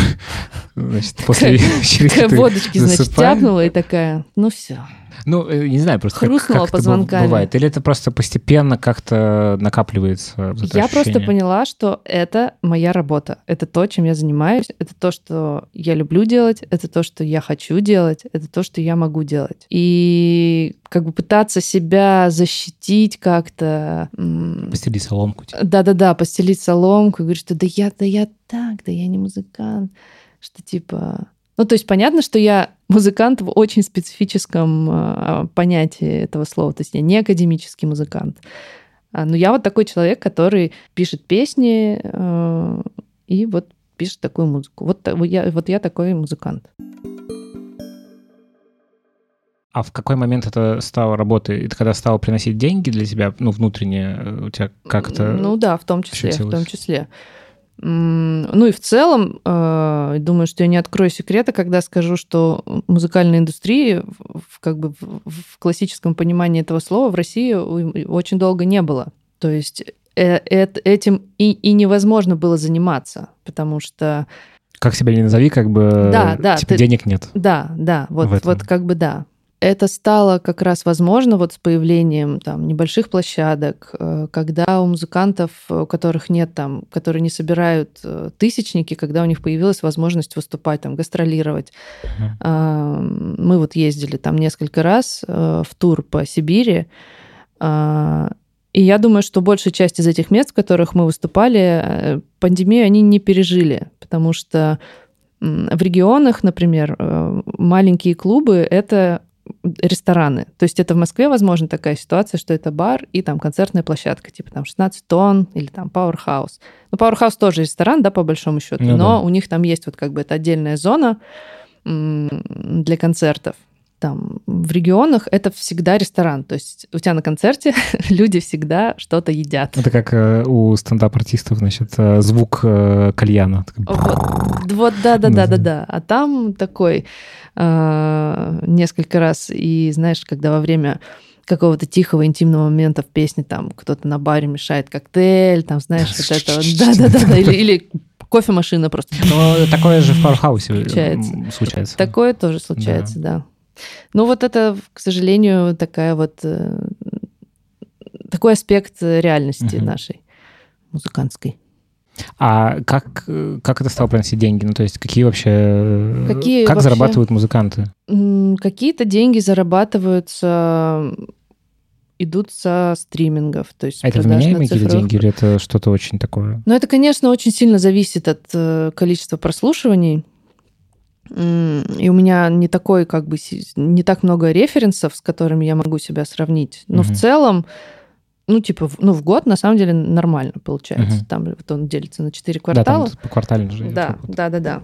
значит, после [LAUGHS] [LAUGHS] Такая- водочки, значит, тяпнула и такая, ну все. Ну, э, не знаю, просто как, Хрустнула как это быв- позвонками. бывает. Или это просто постепенно как-то накапливается вот это Я просто ощущение? поняла, что это моя работа. Это то, чем я занимаюсь. Это то, что я люблю делать. Это то, что я хочу делать. Это то, что я могу делать. И как бы пытаться себя защитить как-то. м, Постели соломку. Да-да-да, постелить соломку и говорить, что да я, да я так, да я не музыкант. Что типа... Ну, то есть понятно, что я музыкант в очень специфическом а, понятии этого слова. То есть я не академический музыкант. А, Но я вот такой человек, который пишет песни э, и вот пишет такую музыку. Вот, вот я, вот я такой музыкант. А в какой момент это стало работой? Это когда стало приносить деньги для тебя, ну, внутренне, э, у тебя как-то... Ну да, в том числе, в ощутилось? том числе. Ну и в целом, э, думаю, что я не открою секрета, когда скажу, что музыкальная индустрия, как бы в классическом понимании этого слова, в России очень долго не было. То есть э- эт- этим и, и невозможно было заниматься, потому что Как себя не назови, как бы... Да, да, Типа ты- денег нет. да, да, вот, вот как бы да. Это стало как раз возможно вот с появлением там небольших площадок, э, когда у музыкантов, э, у которых нет там, которые не собирают э, тысячники, когда у них появилась возможность выступать там, гастролировать. А, Мы вот ездили там несколько раз в тур по Сибири, а, и я думаю, что большая часть из этих мест, в которых мы выступали, пандемию они не пережили, потому что в регионах, например, маленькие клубы — это рестораны. То есть это в Москве, возможно, такая ситуация, что это бар и там концертная площадка, типа там 16 тонн или там Powerhouse. Ну, Powerhouse тоже ресторан, да, по большому счету, Ну но да. у них там есть вот как бы это отдельная зона для концертов. Там в регионах это всегда ресторан. То есть у тебя на концерте [LAUGHS] люди всегда что-то едят. Это как э, у стендап-артистов, значит, э, звук э, кальяна. Вот, вот да, да, да, да, да. А там такой э, несколько раз, и знаешь, когда во время какого-то тихого интимного момента в песне там кто-то на баре мешает коктейль, там, знаешь, вот это вот, да-да-да, или, или кофемашина просто. Ну, такое же в м, случается. Такое тоже случается, да. Ну вот это, к сожалению, такая вот э, такой аспект реальности Мгм. нашей музыкантской. А как, э, как это стало приносить деньги? Ну, то есть какие вообще... э, Какие как вообще- зарабатывают музыканты? Какие-то деньги зарабатываются, идут со стримингов, то есть А это вменяемые какие-то цифровых деньги или это что-то очень такое? Но это, конечно, очень сильно зависит от э, количества прослушиваний. И у меня не такой, как бы, не так много референсов, с которыми я могу себя сравнить. Но Мгм. в целом, ну, типа, ну, в год, на самом деле, нормально получается. Мгм. Там вот он делится на 4 Да, там квартала. по квартально же. Да, да, да, да.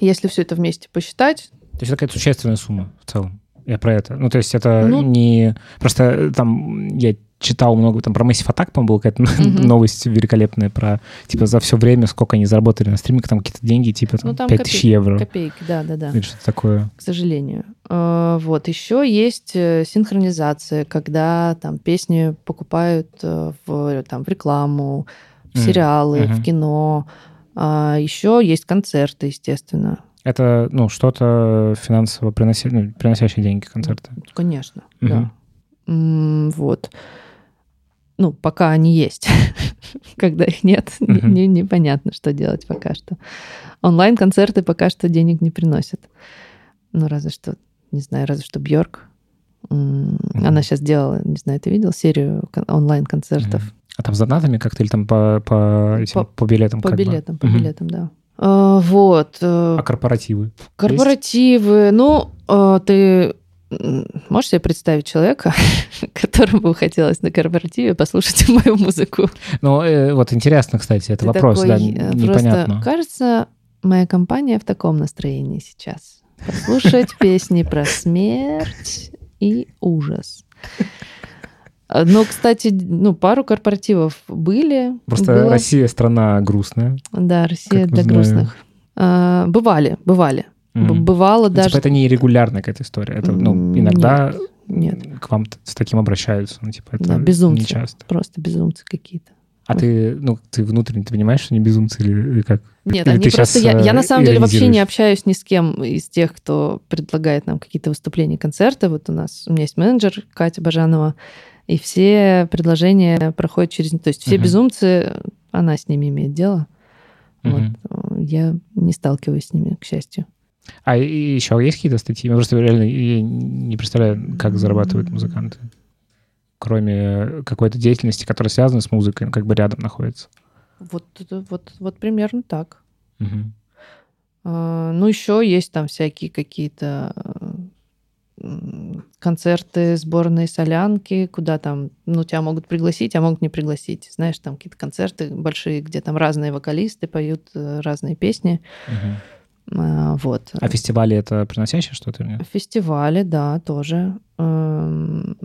Если все это вместе посчитать, То есть это какая-то существенная сумма в целом. Я про это. Ну, то есть это Ну- не... Просто э, там я читал много, там про Massive Attack, по-моему, была какая-то Мгм. [LAUGHS] новость великолепная про, типа, за все время, сколько они заработали на стриминге, там какие-то деньги, типа, там, Ну, там 5000 копейки, евро. копейки, да, да, да. Или что-то такое. к сожалению. Э, Вот. Еще есть э, синхронизация, когда там песни покупают э, в, там, в рекламу, в сериалы, мгм. в кино. А еще есть концерты, естественно. Это, ну, что-то финансово приноси, ну, приносящее деньги концерты. Конечно, угу. да. Вот. Ну, пока они есть. [LAUGHS] Когда их нет, не, непонятно, что делать пока что. Онлайн-концерты пока что денег не приносят. Ну, разве что, не знаю, разве что Бьорк. Она сейчас делала, не знаю, ты видел серию онлайн-концертов? А там с донатами как-то или там по, по, этим, по, по билетам? По билетам, бы? по билетам, да. А, вот. Э, а корпоративы? Корпоративы. Есть? Ну, а, ты можешь себе представить человека, [LAUGHS] которому хотелось на корпоративе послушать [LAUGHS] мою музыку? Ну, э, вот интересно, кстати, это ты вопрос, такой, да, э, непонятно. Просто, кажется, моя компания в таком настроении сейчас. Послушать [LAUGHS] песни про смерть и ужас. А, ну, кстати, ну, пару корпоративов были. Просто было. Россия страна грустная. Да, Россия для грустных. А, бывали, бывали. Mm-hmm. Бывало ну, даже... Типа это не регулярная какая-то история. Это, ну, иногда нет, нет. к вам с таким обращаются. Ну, типа, это да, безумцы, не часто. Просто безумцы какие-то. А ты, ну, ты внутренне ты понимаешь, что они безумцы или, или как? Нет, или они просто... Я, я на самом деле вообще не общаюсь ни с кем из тех, кто предлагает нам какие-то выступления, концерты. Вот у нас, у меня есть менеджер Катя Бажанова, и все предложения проходят через... То есть все uh-huh. безумцы, она с ними имеет дело. Uh-huh. Вот. Я не сталкиваюсь с ними, к счастью. А еще есть какие-то статьи? Я просто реально я не представляю, как зарабатывают музыканты. Кроме какой-то деятельности, которая связана с музыкой, ну, как бы рядом находится. Вот, вот, вот примерно так. Угу. А, ну, еще есть там всякие какие-то концерты сборной солянки, куда там, ну, тебя могут пригласить, а могут не пригласить. Знаешь, там какие-то концерты большие, где там разные вокалисты поют э, разные песни. Угу. А, вот. А фестивали это приносящее что-то или нет? Фестивали, да, тоже. Эм,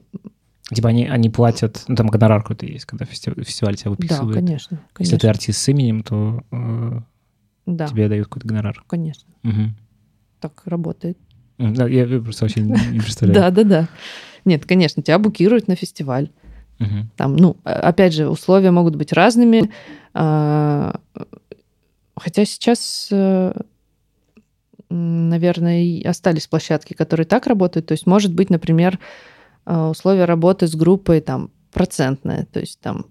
типа они, они платят, ну там гонорар какой-то есть, когда фестиваль, фестиваль тебя выписывает. Да, конечно, конечно. Если ты артист с именем, то э, да. тебе дают какой-то гонорар. Конечно. Угу. Так работает. Да, я просто вообще не представляю. Да, да, да. Нет, конечно, тебя букируют на фестиваль. Там, ну, опять же, условия могут быть разными. А, хотя сейчас, наверное, остались площадки, которые так работают. То есть, может быть, например, э, условия работы с группой там процентное. То есть там,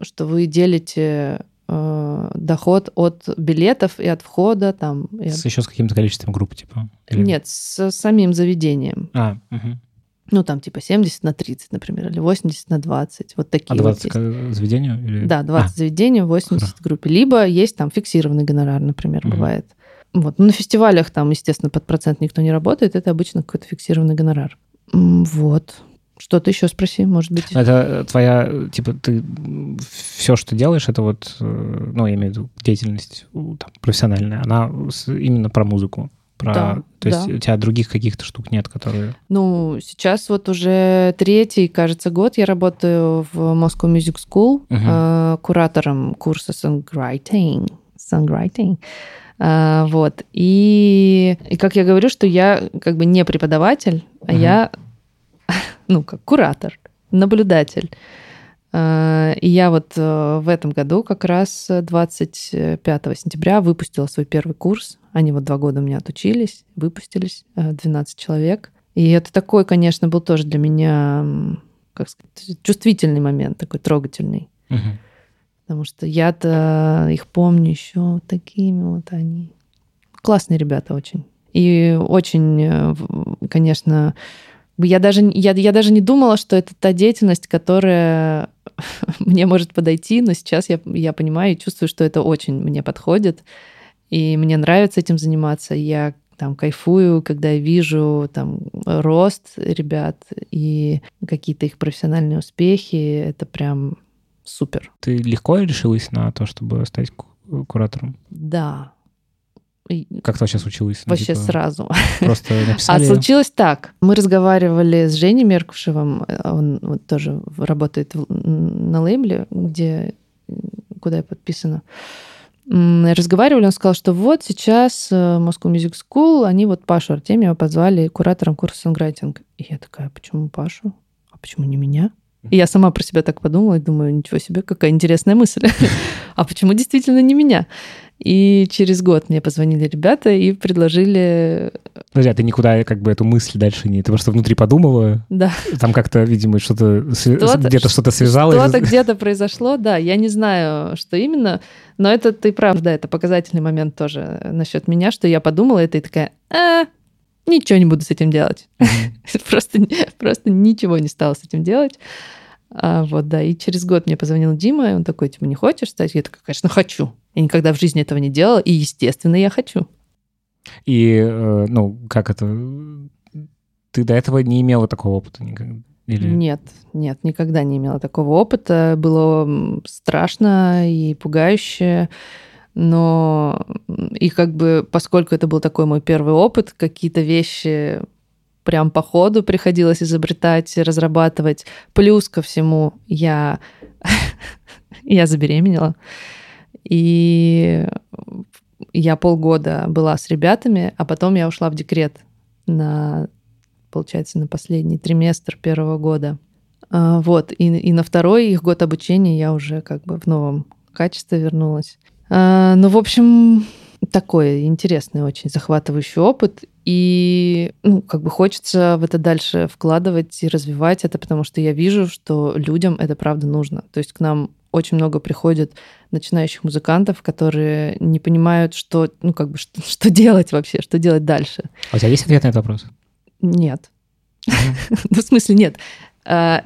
что вы делите э, доход от билетов и от входа там. И от... Еще с каким-то количеством групп, типа? Или... Нет, с самим заведением. А, угу. Ну, там типа 70 на 30, например, или 80 на 20. Вот такие а 20 вот есть. заведению? Или... Да, 20 а. заведений, 80 Хорошо. группе. Либо есть там фиксированный гонорар, например, угу. бывает. Вот. Ну, на фестивалях там, естественно, под процент никто не работает, это обычно какой-то фиксированный гонорар. Вот. Что-то еще спроси, может быть. Это твоя, типа, ты все, что делаешь, это вот, э, ну, я имею в виду деятельность там, профессиональная, она именно про музыку. Про, да, то есть да. у тебя других каких-то штук нет, которые... Ну, сейчас вот уже третий, кажется, год я работаю в Moscow Music School угу. э, куратором курса songwriting. songwriting. Э, вот. И, и как я говорю, что я как бы не преподаватель, а угу. я [LAUGHS] ну, как куратор, наблюдатель. А, и я вот э, в этом году как раз 25 сентября выпустила свой первый курс. Они вот два года у меня отучились, выпустились, 12 э, человек. И это такой, конечно, был тоже для меня, как сказать, чувствительный момент, такой трогательный. Угу. Потому что я-то их помню еще такими вот они. Классные ребята очень. И очень, э, конечно, я даже, я, я даже не думала, что это та деятельность, которая [LAUGHS] мне может подойти, но сейчас я, я понимаю и чувствую, что это очень мне подходит, и мне нравится этим заниматься. Я там кайфую, когда я вижу там рост ребят и какие-то их профессиональные успехи. Это прям супер. Ты легко решилась на то, чтобы стать куратором? Да, как это вообще случилось? Ну, Вообще типа, сразу. Просто [LAUGHS] а написали? А случилось так. Мы разговаривали с Женей Меркушевым, он вот тоже работает на лейбле, где, куда я подписана. Разговаривали, он сказал, что вот сейчас э, Moscow Music School, они вот Пашу Артемьева позвали куратором курса сонграйтинг. И я такая, почему Пашу? А почему не меня? И я сама про себя так подумала и думаю, ничего себе, какая интересная мысль. [LAUGHS] а почему действительно не меня? И через год мне позвонили ребята и предложили... Подожди, а ты никуда как бы эту мысль дальше не... Ты просто внутри подумала? Да. Там как-то, видимо, что-то... что где-то что-то связалось? Что-то где-то произошло, да. Я не знаю, что именно, но это ты прав, да, это показательный момент тоже насчет меня, что я подумала это и такая, а, ничего не буду с этим делать. [LAUGHS] просто, просто ничего не стала с этим делать. А, вот, да. И через год мне позвонил Дима, и он такой, типа, не хочешь стать? Я такая, конечно, хочу. Я никогда в жизни этого не делала, и, естественно, я хочу. И, э, ну, как это... Ты до этого не имела такого опыта никогда? Или... Нет, нет, никогда не имела такого опыта. Было страшно и пугающе, но и как бы, поскольку это был такой мой первый опыт, какие-то вещи прям по ходу приходилось изобретать, разрабатывать. Плюс ко всему я, [LAUGHS] я забеременела. И я полгода была с ребятами, а потом я ушла в декрет на, получается, на последний триместр первого года. А, вот, и, и на второй их год обучения я уже как бы в новом качестве вернулась. А, ну, в общем, такой интересный, очень захватывающий опыт. И, ну, как бы хочется в это дальше вкладывать и развивать это, потому что я вижу, что людям это правда нужно. То есть к нам очень много приходит начинающих музыкантов, которые не понимают, что, ну, как бы, что, что делать вообще, что делать дальше. А у тебя есть ответ на этот вопрос? Нет. [LAUGHS] Ну, в смысле, нет. А,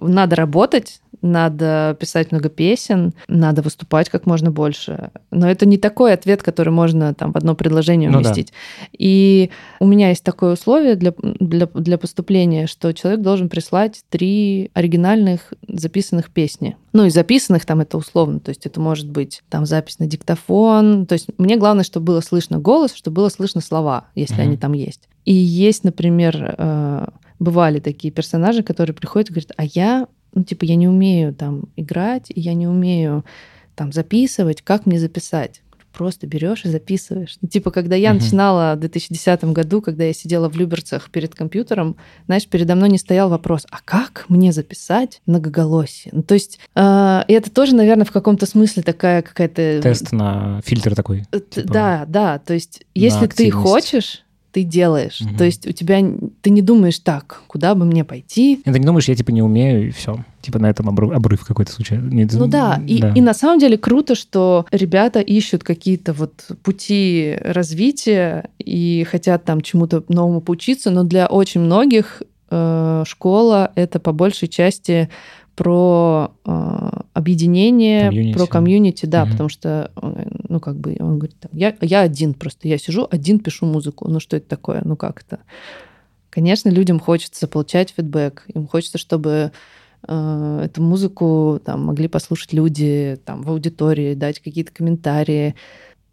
надо работать, надо писать много песен, надо выступать как можно больше. Но это не такой ответ, который можно там в одно предложение уместить. Ну, да. И у меня есть такое условие для, для, для поступления, что человек должен прислать три оригинальных записанных песни. Ну и записанных там это условно, то есть это может быть там запись на диктофон. То есть мне главное, чтобы было слышно голос, чтобы было слышно слова, если mm-hmm. они там есть. И есть, например, э, бывали такие персонажи, которые приходят и говорят, а я ну, типа, я не умею там играть, я не умею там записывать, как мне записать? Просто берешь и записываешь. Ну, типа, когда я uh-huh. начинала в 2010 году, когда я сидела в Люберцах перед компьютером, знаешь, передо мной не стоял вопрос, а как мне записать многоголосие? Ну, то есть, э, и это тоже, наверное, в каком-то смысле такая какая-то... Тест на фильтр такой. Э, типа, да, да. То есть, если ты хочешь, ты делаешь. Угу. То есть у тебя ты не думаешь так, куда бы мне пойти. Ты не думаешь, я типа не умею и все. Типа на этом обрыв, обрыв какой-то случай. Не, ну да. да. И, и на самом деле круто, что ребята ищут какие-то вот пути развития и хотят там чему-то новому поучиться, но для очень многих э, школа это по большей части про э, объединение, комьюнити. про комьюнити, да, угу. потому что, э, ну, как бы, он говорит, там, я, я один просто, я сижу, один пишу музыку. Ну, что это такое? Ну, как это? Конечно, людям хочется получать фидбэк, им хочется, чтобы э, эту музыку там могли послушать люди там в аудитории, дать какие-то комментарии.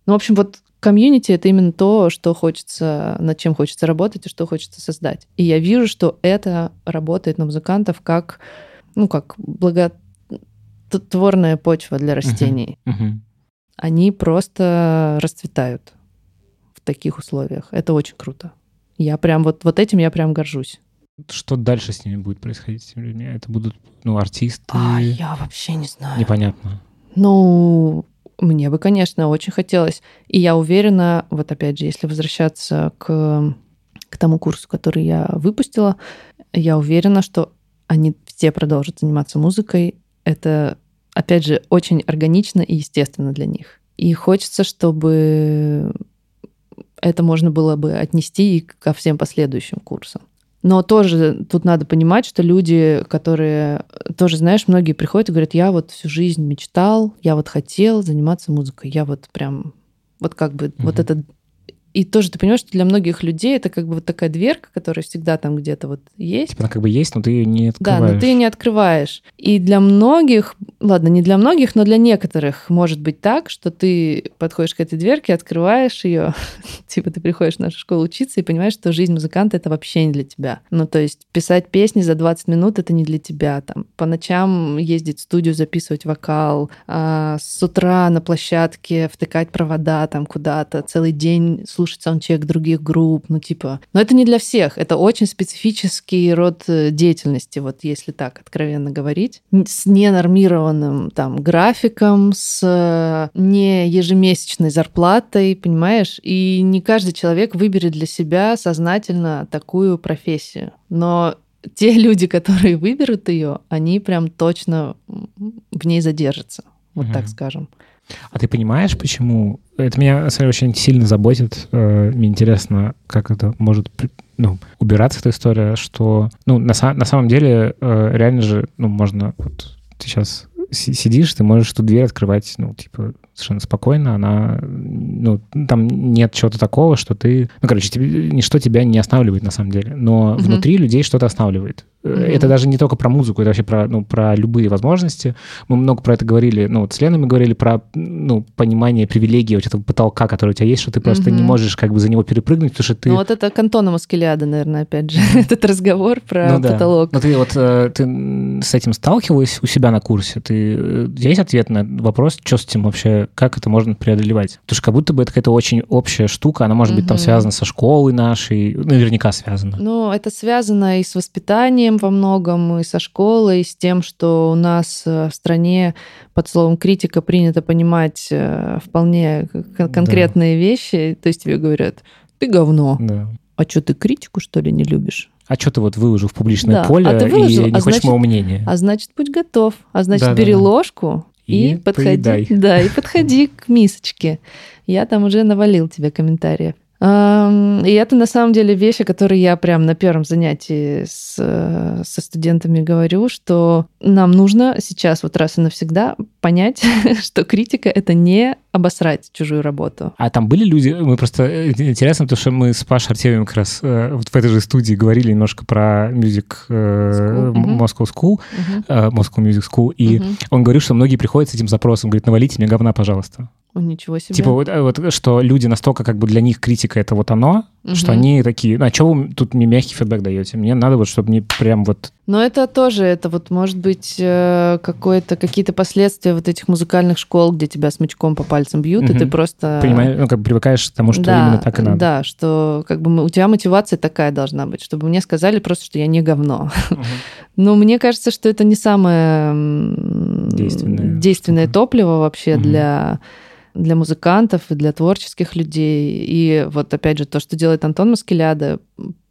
Ну, в общем, вот комьюнити это именно то, что хочется, над чем хочется работать и что хочется создать. И я вижу, что это работает на музыкантов как ну, как благотворная почва для растений. Uh-huh. Uh-huh. Они просто расцветают в таких условиях. Это очень круто. Я прям вот, вот этим я прям горжусь. Что дальше с ними будет происходить с этими людьми? Это будут, ну, артисты? А, я вообще не знаю. Непонятно. Ну, мне бы, конечно, очень хотелось. И я уверена, вот опять же, если возвращаться к, к тому курсу, который я выпустила, я уверена, что они все продолжат заниматься музыкой. Это, опять же, очень органично и естественно для них. И хочется, чтобы это можно было бы отнести и ко всем последующим курсам. Но тоже тут надо понимать, что люди, которые тоже, знаешь, многие приходят и говорят, я вот всю жизнь мечтал, я вот хотел заниматься музыкой, я вот прям вот как бы угу. вот это и тоже ты понимаешь, что для многих людей это как бы вот такая дверка, которая всегда там где-то вот есть. Типа она как бы есть, но ты ее не открываешь. Да, но ты ее не открываешь. И для многих, ладно, не для многих, но для некоторых может быть так, что ты подходишь к этой дверке, открываешь ее, [LAUGHS] типа ты приходишь в нашу школу учиться и понимаешь, что жизнь музыканта это вообще не для тебя. Ну, то есть писать песни за 20 минут это не для тебя. Там по ночам ездить в студию, записывать вокал, а с утра на площадке втыкать провода там куда-то, целый день слушать слушать саундчек других групп, ну типа... Но это не для всех, это очень специфический род э, деятельности, вот если так откровенно говорить, с ненормированным там графиком, с э, не ежемесячной зарплатой, понимаешь? И не каждый человек выберет для себя сознательно такую профессию. Но те [LAUGHS] люди, которые выберут ее, они прям точно в ней задержатся, вот угу. так скажем. А ты понимаешь, почему? Это меня, на самом деле, очень сильно заботит. Э, мне интересно, как это может ну, убираться, эта история, что, ну, на, на самом деле, э, реально же, ну, можно, вот ты сейчас сидишь, ты можешь эту дверь открывать, ну, типа, совершенно спокойно, она, ну, там нет чего-то такого, что ты, ну, короче, тебе, ничто тебя не останавливает на самом деле, но угу. внутри людей что-то останавливает. Угу. Это даже не только про музыку, это вообще про, ну, про любые возможности. Мы много про это говорили, ну, вот с Леной мы говорили про, ну, понимание привилегий вот этого потолка, который у тебя есть, что ты просто угу. не можешь как бы за него перепрыгнуть, потому что ты... Ну, вот это к Антону Маскелиада, наверное, опять же, [LAUGHS] этот разговор про ну, да. потолок. Ну, ты вот, э, ты с этим сталкивалась у себя на курсе? Ты, э, есть ответ на вопрос, что с этим вообще как это можно преодолевать. Потому что как будто бы это какая-то очень общая штука, она может быть там связана со школой нашей, наверняка связана. Ну, это связано и с воспитанием во многом, и со школой, и с тем, что у нас э, в стране под словом критика принято понимать э, вполне конкретные да. вещи. То есть тебе говорят, ты говно. Да. А что, ты критику, что ли, не любишь? а что ты вот выложил в публичное да, поле а выложил, и не а хочешь значит, моего мнения? А значит, будь готов. А значит, да, бери да. ложку и, и подходи, поедай. да, и подходи к мисочке. Я там уже навалил тебе комментариев. И это на самом деле вещи, которые я прям на первом занятии с, со студентами говорю, что нам нужно сейчас вот раз и навсегда понять, [LAUGHS] что критика — это не обосрать чужую работу. А там были люди, мы просто э, интересно, потому что мы с Пашей Артемьевым как раз э, вот в этой же студии говорили немножко про Music э, Moscow School, uh-huh. Moscow Music School, и uh-huh. он говорил, что многие приходят с этим запросом, говорит, навалите мне говна, пожалуйста. Ничего себе. Типа вот, вот, что люди настолько как бы для них критика это вот оно, угу. что они такие, а что вы тут мне мягкий фидбэк даете? Мне надо вот, чтобы не прям вот... Но это тоже, это вот может быть э, какое-то, какие-то последствия вот этих музыкальных школ, где тебя смычком по пальцам бьют, угу. и ты просто... Понимаешь, ну как бы привыкаешь к тому, что да, именно так и надо. Да, что как бы у тебя мотивация такая должна быть, чтобы мне сказали просто, что я не говно. Угу. Но мне кажется, что это не самое действенное, действенное топливо вообще угу. для для музыкантов и для творческих людей. И вот опять же то, что делает Антон Маскеляда,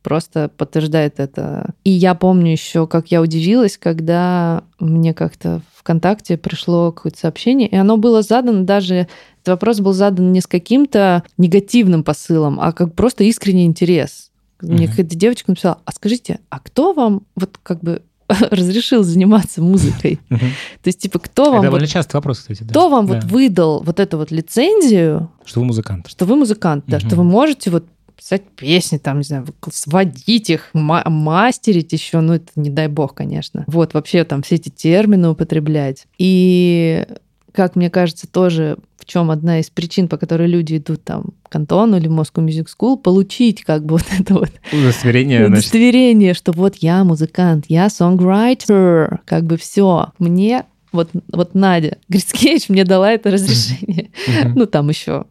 просто подтверждает это. И я помню еще, как я удивилась, когда мне как-то ВКонтакте пришло какое-то сообщение, и оно было задано даже, этот вопрос был задан не с каким-то негативным посылом, а как просто искренний интерес. Мне какая-то девочка написала, а скажите, а кто вам вот как бы [LAUGHS] разрешил заниматься музыкой. [LAUGHS] То есть, типа, кто вам... Это довольно частый вопрос, кстати. Кто вам вот выдал вот эту вот лицензию... Что вы музыкант. Что вы музыкант, да, что вы можете вот писать песни, там, не знаю, сводить их, мастерить еще, ну, это не дай бог, конечно. Вот, вообще там все эти термины употреблять. И как мне кажется, тоже чем одна из причин, по которой люди идут там к Антону или Moscow Music School, получить как бы вот это вот удостоверение, удостоверение, что вот я музыкант, я сонграйтер, как бы все. Мне вот, вот Надя Грицкевич мне дала это разрешение. Ну, там еще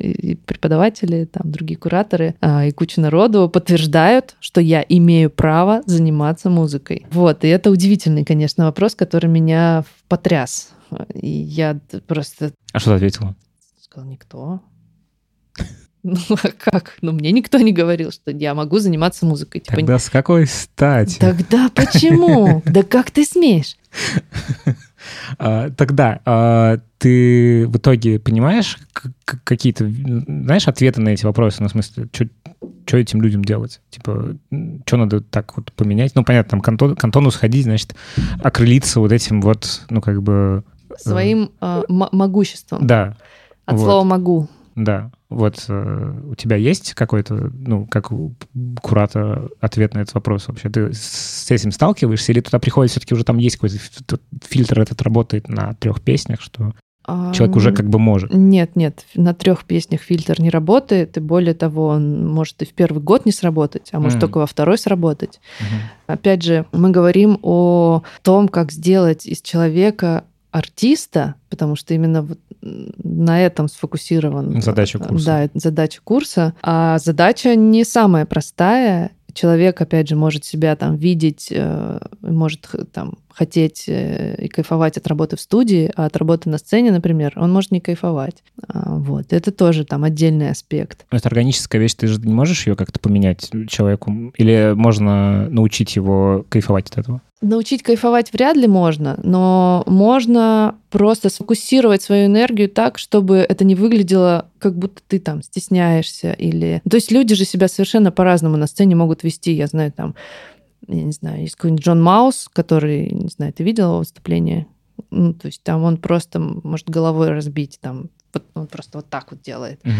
и преподаватели, там другие кураторы а, и куча народу подтверждают, что я имею право заниматься музыкой. Вот, и это удивительный, конечно, вопрос, который меня потряс. И я просто... А что ты ответила? Сказал, никто. [LAUGHS] Ну, а как? Ну, мне никто не говорил, что я могу заниматься музыкой. Типа, Тогда с какой стати? Тогда почему? [LAUGHS] Да как ты смеешь? А, тогда а, ты в итоге понимаешь какие-то, знаешь, ответы на эти вопросы? Ну, в смысле, что этим людям делать? Типа, что надо так вот поменять? Ну, понятно, там к Антону сходить, значит, окрылиться вот этим вот, ну, как бы своим э, могуществом. Да. От вот. слова могу. Да. Вот э, у тебя есть какой-то, ну, как у куратора, ответ на этот вопрос вообще? Ты с этим сталкиваешься или туда приходит все-таки уже там есть какой-то фильтр этот работает на трех песнях, что Человек уже как бы может. Нет, нет, на трех песнях фильтр не работает, и более того, он может и в первый год не сработать, а может mm. только во второй сработать. Mm-hmm. Опять же, мы говорим о том, как сделать из человека артиста, потому что именно вот на этом сфокусирован. Задача курса. Да, задача курса. А задача не самая простая. Человек, опять же, может себя там видеть, э, может там хотеть э, и кайфовать от работы в студии, а от работы на сцене, например, он может не кайфовать. А, вот. Это тоже там отдельный аспект. Но это органическая вещь, ты же не можешь ее как-то поменять человеку? Или можно научить его кайфовать от этого? Научить кайфовать вряд ли можно, но можно просто сфокусировать свою энергию так, чтобы это не выглядело, как будто ты там стесняешься или... То есть люди же себя совершенно по-разному на сцене могут вести. Я знаю, там я не знаю, есть какой-нибудь Джон Маус, который, не знаю, ты видел его выступление? Ну, то есть там он просто может головой разбить, там вот он просто вот так вот делает. Мгм.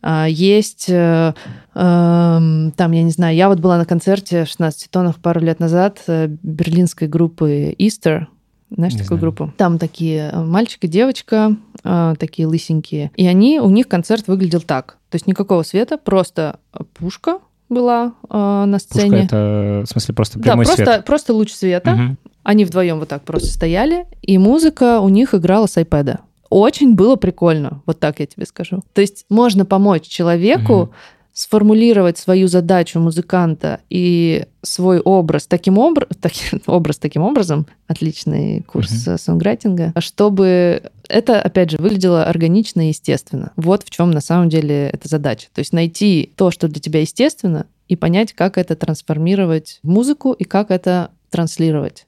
А, есть э, эм, там, я не знаю, я вот была на концерте в 16 тоннах пару лет назад э, берлинской группы Easter. Знаешь Не такую знаю. группу? Там такие э, мальчик и девочка, такие лысенькие. И они, у них концерт выглядел так. То есть никакого света, просто пушка была э, на Пушка сцене. это, в смысле, просто Да, прямой просто, свет. просто луч света. Мгм. Они вдвоем вот так просто стояли, и музыка у них играла с iPad. Очень было прикольно, вот так я тебе скажу. То есть можно помочь человеку Мгм. сформулировать свою задачу музыканта и свой образ таким, обра- [LAUGHS] таки- образ таким образом, отличный курс э, сонграйтинга, чтобы это, опять же, выглядело органично и естественно. Вот в чем на самом деле эта задача. То есть найти то, что для тебя естественно, и понять, как это трансформировать в музыку и как это транслировать.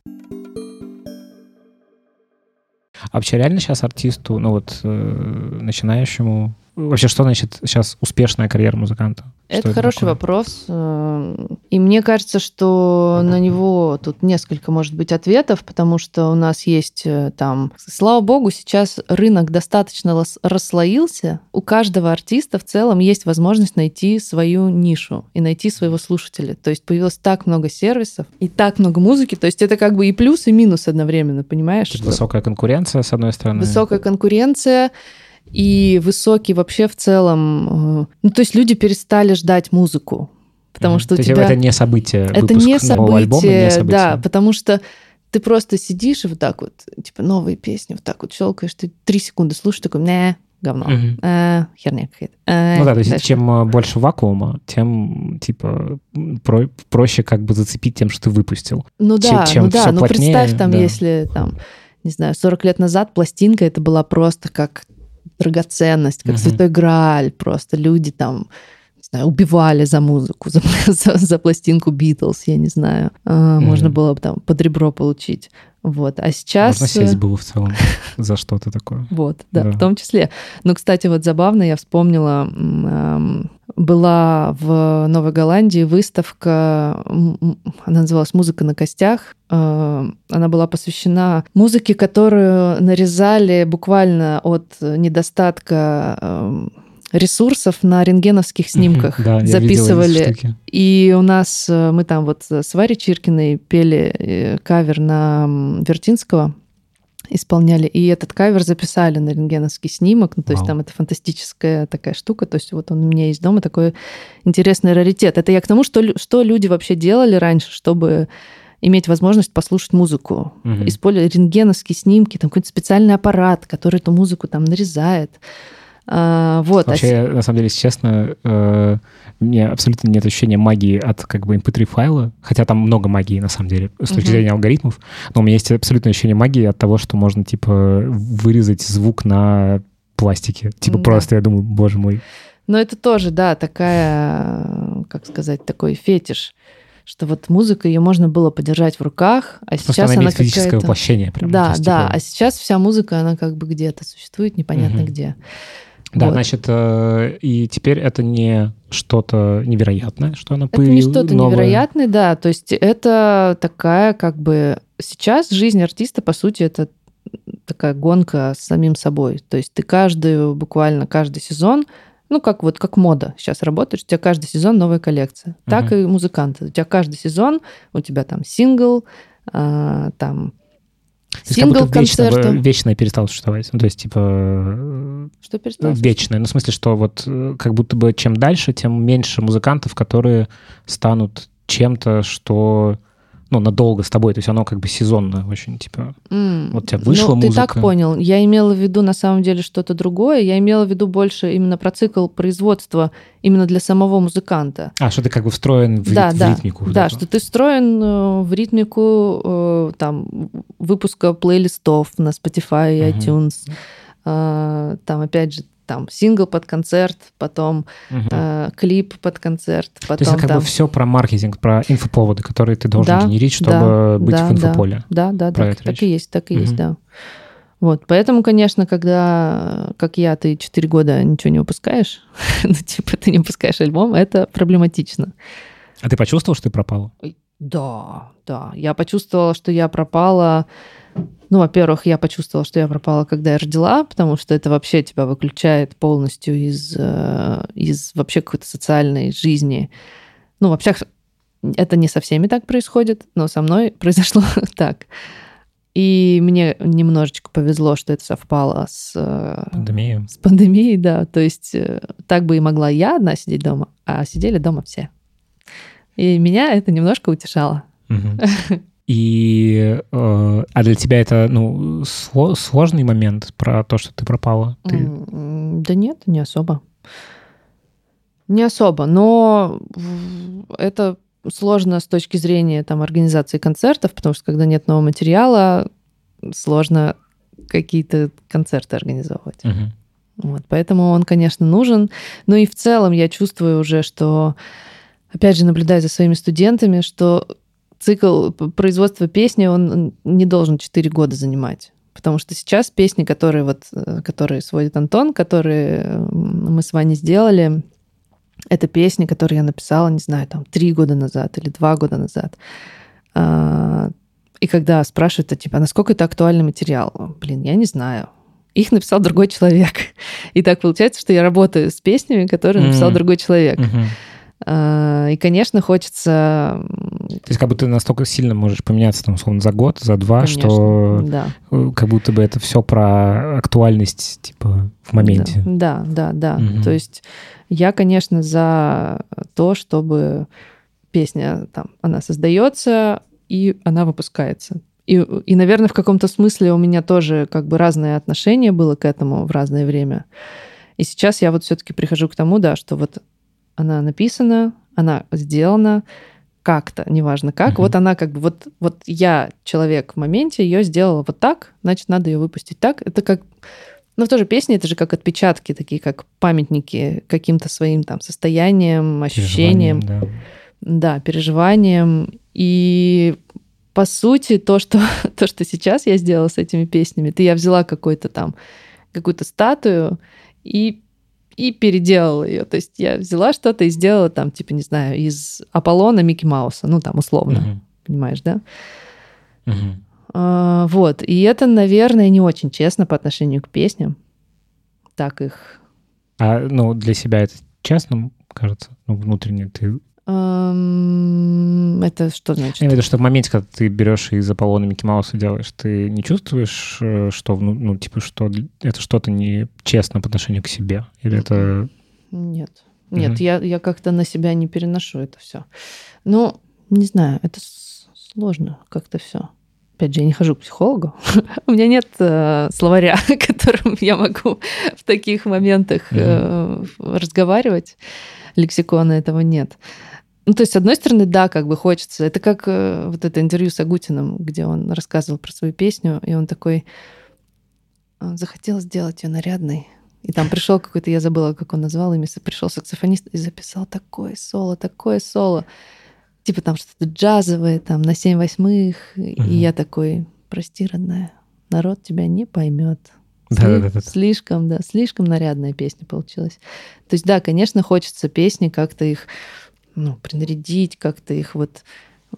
А вообще реально сейчас артисту, ну вот, э, начинающему... Вообще, что значит сейчас успешная карьера музыканта? Это, хороший такое? вопрос. э, И мне кажется, что на него тут несколько может быть ответов, потому что у нас есть э, там, слава богу, сейчас рынок достаточно расслоился. У каждого артиста в целом есть возможность найти свою нишу и найти своего слушателя. То есть появилось так много сервисов и так много музыки. То есть это как бы и плюс, и минус одновременно, понимаешь? Высокая конкуренция, с одной стороны. Высокая конкуренция и высокий вообще в целом... э, Ну, то есть люди перестали ждать музыку. Потому Мгм. что у То есть тебя... это не событие, Это не событие, альбома, не событие. да, потому что ты просто сидишь и вот так вот, типа, новые песни, вот так вот щелкаешь, ты три секунды слушаешь, такой, не, говно, Мгм. э, херня какая-то. э, Ну да, то есть дальше». чем э, больше вакуума, тем, типа, про- проще как бы зацепить тем, что ты выпустил. Ну чем- да, чем ну да, ну представь там, да. если там, не знаю, 40 лет назад пластинка это была просто как драгоценность, как Мгм. святой грааль, просто люди там не знаю, убивали за музыку, [LAUGHS] за, за, за пластинку Битлз, я не знаю. А. Можно было бы там под ребро получить. Вот. А сейчас... Можно сесть э, было в целом [LAUGHS] за что-то такое. Вот, да, Да. в том числе. Ну, кстати, вот забавно, я вспомнила, эм, была в Новой Голландии выставка, она называлась «Музыка на костях». Э, Она была посвящена музыке, которую нарезали буквально от недостатка эм, ресурсов на рентгеновских снимках. Да, записывали и у нас, э, мы там вот с Варей Чиркиной пели э, кавер на Вертинского, исполняли, и этот кавер записали на рентгеновский снимок, ну, то есть Вау. там это фантастическая такая штука, то есть вот он у меня есть дома, такой интересный раритет. Это я к тому, что, что люди вообще делали раньше, чтобы иметь возможность послушать музыку. Мгм. Используя рентгеновские снимки, там какой-то специальный аппарат, который эту музыку там нарезает. А, вот. а Вообще, на самом деле, если честно, э, у меня абсолютно нет ощущения магии от как бы mp3 файла, хотя там много магии, на самом деле, с точки зрения алгоритмов, но у меня есть абсолютное ощущение магии от того, что можно, типа, вырезать звук на пластике. Типа Да. просто, я думаю, боже мой. Но это тоже, да, такая, как сказать, такой фетиш, что вот музыка, ее можно было подержать в руках, а Просто сейчас она она физическое воплощение. Прям. Да, есть, да, типа, а сейчас вся музыка, она как бы где-то существует, непонятно Мгм. где. Да, Вот. значит, э, и теперь это не что-то невероятное, что она Это не появилась. что-то новое. невероятное, да, то есть это такая как бы... Сейчас жизнь артиста, по сути, это такая гонка с самим собой. То есть ты каждую, буквально каждый сезон ну, как вот как мода сейчас работает, у тебя каждый сезон новая коллекция. Так Мгм. и музыканты. У тебя каждый сезон, у тебя там сингл, а, там То сингл будто вечно, концерта. вечное перестало существовать. Ну, то есть, типа, э, Что перестало? вечное. Ну, в смысле, что вот э, как будто бы чем дальше, тем меньше музыкантов, которые станут чем-то, что ну, надолго с тобой, то есть оно как бы сезонно очень, типа, М, вот у тебя вышла ну, ты музыка. так понял. Я имела в виду на самом деле что-то другое. Я имела в виду больше именно про цикл производства именно для самого музыканта. А, что ты как бы встроен в, да, в да, ритмику. да, эту. что ты встроен э, в ритмику э, там выпуска плейлистов на Spotify и Мгм. iTunes. Э, Там опять же там сингл под концерт, потом Мгм. э, клип под концерт, То есть потом это как там бы все про маркетинг, про инфоповоды, которые ты должен Да, генерить, чтобы да, быть да, в инфополе. Да, да, Про да, так речь. и есть, так и есть, Мгм. да. Вот, поэтому, конечно, когда, как я, ты 4 года ничего не выпускаешь, [LAUGHS] ну, типа, ты не выпускаешь альбом, это проблематично. А ты почувствовал, что ты пропала? Да, да. Я почувствовала, что я пропала. Ну, во-первых, я почувствовала, что я пропала, когда я родила, потому что это вообще тебя выключает полностью из, э, из вообще какой-то социальной жизни. Ну, вообще, это не со всеми так происходит, но со мной [LAUGHS] произошло так. И мне немножечко повезло, что это совпало с, э, Пандемия. с пандемией, да. То есть э, так бы и могла я одна сидеть дома, а сидели дома все. И меня это немножко утешало. Мгм. [LAUGHS] И э, а для тебя это ну сло- сложный момент про то, что ты пропала. Ты- Да нет, не особо. Не особо, но это сложно с точки зрения там, организации концертов, потому что когда нет нового материала, сложно какие-то концерты организовывать. Мгм. Вот, поэтому он, конечно, нужен. Ну и в целом я чувствую уже, что, опять же, наблюдая за своими студентами, что цикл производства песни, он не должен 4 года занимать. Потому что сейчас песни, которые, вот, э, которые сводит Антон, которые мы с Ваней сделали, это песни, которые я написала, не знаю, там, три года назад или два года назад. А, И когда спрашивают, а, типа, а насколько это актуальный материал? Блин, я не знаю. Их написал другой человек. [LAUGHS] И так получается, что я работаю с песнями, которые написал Мгм. другой человек. Мгм. А, И, конечно, хочется... То есть как будто ты настолько сильно можешь поменяться там условно за год, за два, конечно, что Да. э, как будто бы это все про актуальность типа в моменте. Да, да, да. да. Мгм. То есть я, конечно, за то, чтобы песня там, она создается и она выпускается. И, и, наверное, в каком-то смысле у меня тоже как бы разное отношение было к этому в разное время. И сейчас я вот все-таки прихожу к тому, да, что вот она написана, она сделана как-то, неважно как. Мгм. Вот она как бы, вот, вот я человек в моменте, ее сделала вот так, значит, надо ее выпустить так. Это как но тоже песни это же как отпечатки, такие как памятники каким-то своим там состоянием, ощущением, да. да, переживанием. И по сути, то, что, [LAUGHS] то, что сейчас я сделала с этими песнями, это я взяла какой-то там, какую-то статую и, и переделала ее. То есть я взяла что-то и сделала там, типа, не знаю, из Аполлона Микки Мауса, ну там условно, Мгм. понимаешь, да? Мгм. А, Вот. И это, наверное, не очень честно по отношению к песням. Так их. А ну для себя это честно, кажется, ну внутренне ты Это что значит? Я имею в виду, что в моменте, когда ты берешь из Аполлона Микки Мауса делаешь, ты не чувствуешь, э, что, ну, ну, типа, что это что-то не честно по отношению к себе? Или это... Нет. Нет, я, я как-то на себя не переношу это все. Ну, не знаю, это сложно как-то все. Опять же, я не хожу к психологу. [LAUGHS] У меня нет э, словаря, [LAUGHS] которым я могу в таких моментах э, разговаривать. Лексикона этого нет. Ну, то есть, с одной стороны, да, как бы хочется. Это как э, вот это интервью с Агутиным, где он рассказывал про свою песню, и он такой э, захотел сделать ее нарядной. И там пришел какой-то, я забыла, как он назвал имя, пришел саксофонист и записал такое соло, такое соло. Типа там что-то джазовое, там на 7 восьмых. И Мгм. я такой, прости, родная, народ тебя не поймет. Да-да-да-да. Слишком, да, слишком нарядная песня получилась. То есть, да, конечно, хочется песни как-то их, ну, принарядить, как-то их вот,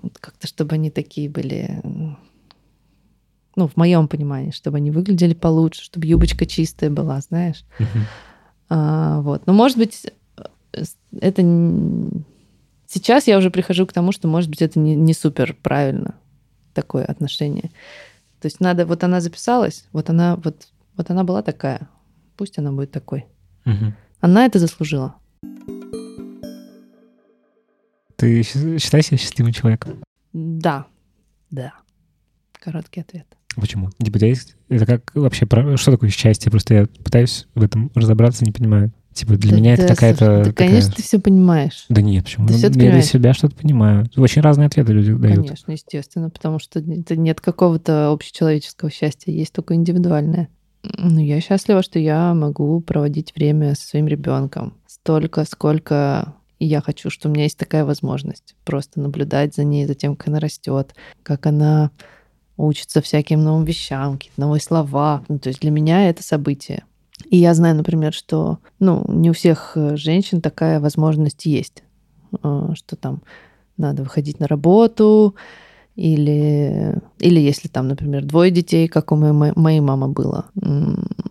вот как-то, чтобы они такие были, ну, в моем понимании, чтобы они выглядели получше, чтобы юбочка чистая была, знаешь. А, вот. Но, может быть, это... Сейчас я уже прихожу к тому, что, может быть, это не, не супер правильно, такое отношение. То есть надо... Вот она записалась, вот она, вот, вот она была такая. Пусть она будет такой. Мгм. Она это заслужила. Ты считай себя счастливым человеком? Да, Да. Короткий ответ. Почему? Типа, есть... Это как вообще... про- Что такое счастье? Просто я пытаюсь в этом разобраться, не понимаю. Типа, для Да меня это какая-то... Да, такая- конечно, ты все понимаешь. Да нет, почему? Ты Ну, всё я для понимаешь. себя что-то понимаю. Очень разные ответы люди дают. Конечно, естественно, потому что нет какого-то общечеловеческого счастья, есть только индивидуальное. Ну, я счастлива, что я могу проводить время со своим ребенком столько, сколько я хочу, что у меня есть такая возможность. Просто наблюдать за ней, за тем, как она растет, как она учится всяким новым вещам, какие-то новые слова. Ну, то есть для меня это событие. И я знаю, например, что ну, не у всех э, женщин такая возможность есть, э, что там надо выходить на работу, или, или если там, например, двое детей, как у моей, мо- моей мамы было,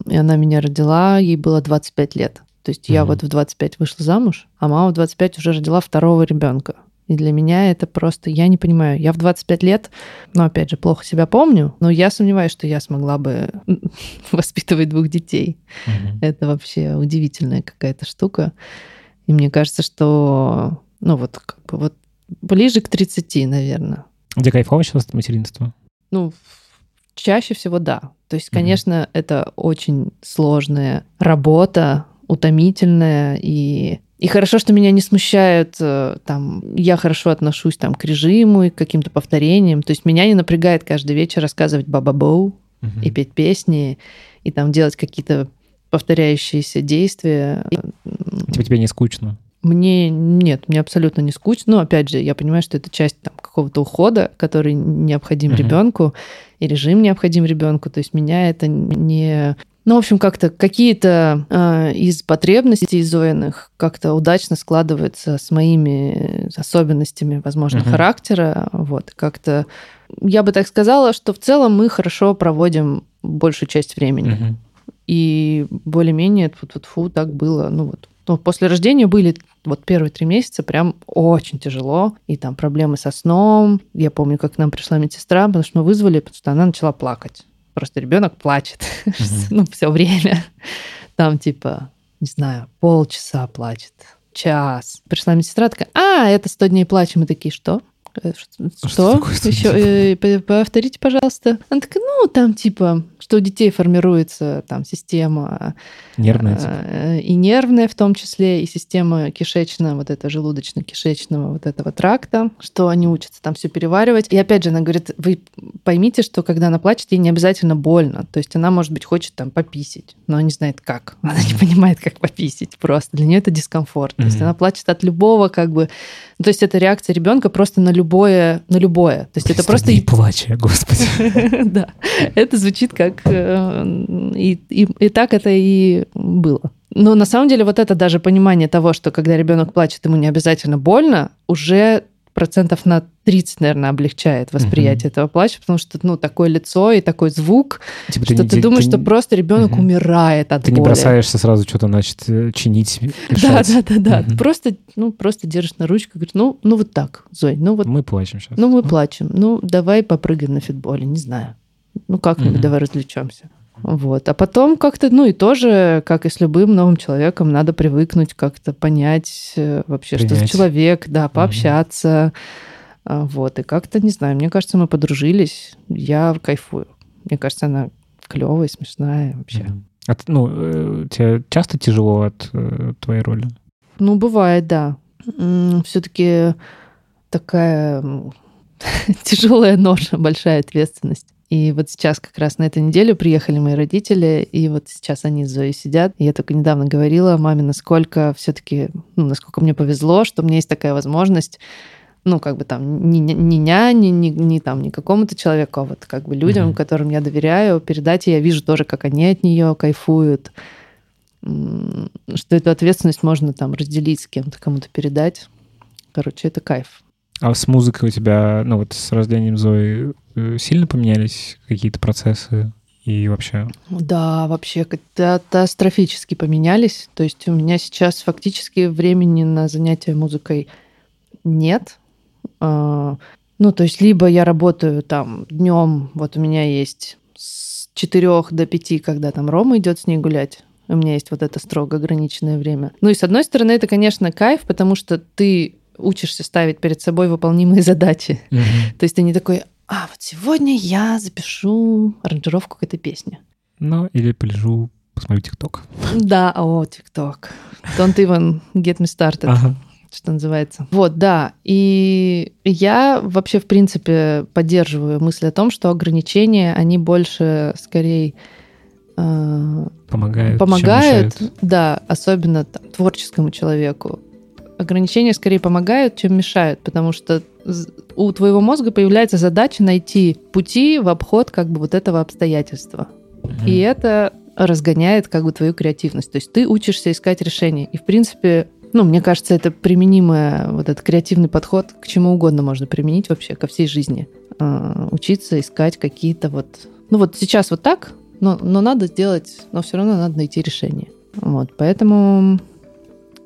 и она меня родила, ей было 25 лет. То есть я Мгм. вот в 25 вышла замуж, а мама в 25 уже родила второго ребенка. И для меня это просто, я не понимаю, я в 25 лет, ну, опять же, плохо себя помню, но я сомневаюсь, что я смогла бы [LAUGHS] воспитывать двух детей. Мгм. Это вообще удивительная какая-то штука. И мне кажется, что, ну вот, как бы вот ближе к 30, наверное. Тебе кайфово сейчас от материнства? Ну, чаще всего да. То есть, конечно, это очень сложная работа, утомительная, и, и хорошо, что меня не смущают, э, там, я хорошо отношусь там к режиму и к каким-то повторениям. То есть меня не напрягает каждый вечер рассказывать баба-боу Мгм. и петь песни, и там делать какие-то повторяющиеся действия. Типа тебе не скучно? Мне нет, мне абсолютно не скучно. Но опять же, я понимаю, что это часть там, какого-то ухода, который необходим Мгм. ребенку, и режим необходим ребенку. То есть меня это не ну, в общем, как-то какие-то э, из потребностей Зоиных как-то удачно складываются с моими особенностями, возможно, Мгм. характера. Вот, как-то я бы так сказала, что в целом мы хорошо проводим большую часть времени. Мгм. И более-менее фу так было. Ну вот. Ну, после рождения были вот первые три месяца прям очень тяжело. И там проблемы со сном. Я помню, как к нам пришла медсестра, потому что мы вызвали, потому что она начала плакать. Просто ребенок плачет. [LAUGHS] ну, все время. Там типа, не знаю, полчаса плачет, час. Пришла медсестра такая, а, это 100 дней плача. Мы такие, что? Э, ш- Что Что? такое 100 Еще дней э, повторите, пожалуйста. Она такая, ну, там типа, что у детей формируется там система Нервная, типа. э, и нервная в том числе, и система кишечного, вот это желудочно-кишечного вот этого тракта, что они учатся там все переваривать. И опять же, она говорит, вы поймите, что когда она плачет, ей не обязательно больно. То есть она, может быть, хочет там пописить, но не знает как. [LAUGHS] Она не понимает, как пописить просто. Для нее это дискомфорт. То есть она плачет от любого как бы... ну, То есть это реакция ребенка просто на любое, на любое. То есть это просто И плача, господи. [LAUGHS] да, это звучит как... э, и так это и было. Но на самом деле вот это даже понимание того, что когда ребенок плачет, ему не обязательно больно, уже процентов на 30, наверное, облегчает восприятие этого плача, потому что, ну, такое лицо и такой звук, Типа что не ты думаешь, что не- просто ребенок Мгм. умирает от Ты не боли. бросаешься сразу что-то, значит, э, чинить, [LAUGHS] Да, решать. да, да, да. Мгм. Просто, ну, просто держишь на ручку, говоришь, ну, ну вот так, Зой, ну вот Мы плачем сейчас. Ну, мы плачем. Ну, давай попрыгаем на фитболе, не знаю. Ну, как-нибудь Мгм. давай развлечемся. Вот. А потом как-то, ну и тоже, как и с любым новым человеком, надо привыкнуть, как-то понять э, вообще, что за Принять. человек, да, пообщаться. А, Вот. И как-то, не знаю, мне кажется, мы подружились. Я кайфую. Мне кажется, она клевая, смешная вообще. Мгм. А ну, э, тебе часто тяжело от э, твоей роли? Ну, бывает, да. Все-таки такая [LAUGHS] тяжелая ноша, большая ответственность. И вот сейчас как раз на этой неделе приехали мои родители, и вот сейчас они с Зоей сидят. И я только недавно говорила маме, насколько все-таки, ну, насколько мне повезло, что у меня есть такая возможность ну, как бы там, не, не, не няне, не, не там, не какому-то человеку, а вот как бы людям, Мгм. которым я доверяю, передать, и я вижу тоже, как они от нее кайфуют, что эту ответственность можно там разделить с кем-то, кому-то передать. Короче, это кайф. А с музыкой у тебя, ну вот с рождением Зои сильно поменялись какие-то процессы и вообще? Да, вообще катастрофически поменялись. То есть у меня сейчас фактически времени на занятия музыкой нет. А, Ну, то есть либо я работаю там днем, вот у меня есть с 4 до 5, когда там Рома идет с ней гулять. У меня есть вот это строго ограниченное время. Ну и с одной стороны, это, конечно, кайф, потому что ты учишься ставить перед собой выполнимые [LAUGHS] задачи. То есть ты не такой, а вот сегодня я запишу аранжировку к этой песне. Ну, или полежу, посмотрю ТикТок. Да, о, ТикТок. Don't even get me started. Ага. что называется. Вот, да. И я вообще, в принципе, поддерживаю мысль о том, что ограничения, они больше, скорее, э, Помогают. помогают, да, особенно там, творческому человеку. Ограничения скорее помогают, чем мешают, потому что у твоего мозга появляется задача найти пути в обход как бы вот этого обстоятельства. Мгм. И это разгоняет как бы твою креативность. То есть ты учишься искать решения. И, в принципе, ну, мне кажется, это применимое, вот этот креативный подход к чему угодно можно применить вообще, ко всей жизни. А, Учиться искать какие-то вот... Ну, вот сейчас вот так, но, но надо сделать, но все равно надо найти решение. Вот, поэтому...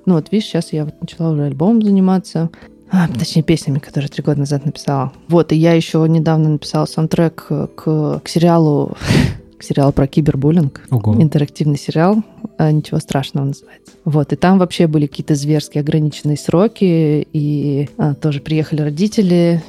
Ну, вот видишь, сейчас я вот начала уже альбомом заниматься. А, точнее, песнями, которые три года назад написала. Вот, и я еще недавно написала саундтрек к, к сериалу [LAUGHS] к сериалу про кибербуллинг. Ого. Интерактивный сериал, а, ничего страшного называется. Вот, и там вообще были какие-то зверские ограниченные сроки, и а, тоже приехали родители,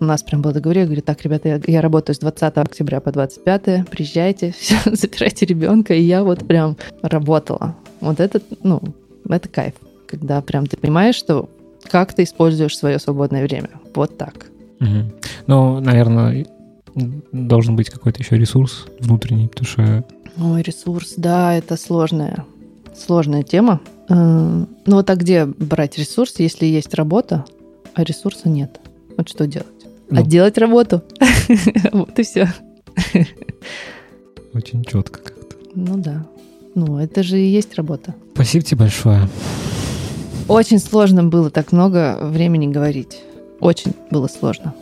у нас прям было договорено, говорю, так, ребята, я, я работаю с 20 октября по 25, приезжайте, [LAUGHS] забирайте ребенка, и я вот прям работала. Вот это, ну, это кайф, когда прям ты понимаешь, что как ты используешь свое свободное время. Вот так. Мгм. Ну, наверное, должен быть какой-то еще ресурс внутренний, потому что Ой, ресурс, да, это сложная, сложная тема. Э, Ну вот а где брать ресурс, если есть работа, а ресурса нет? Вот что делать? Ну. А делать работу. [LAUGHS] Вот и все. очень четко как-то. Ну да. Ну, это же и есть работа. Спасибо тебе большое. Очень сложно было так много времени говорить. Очень было сложно.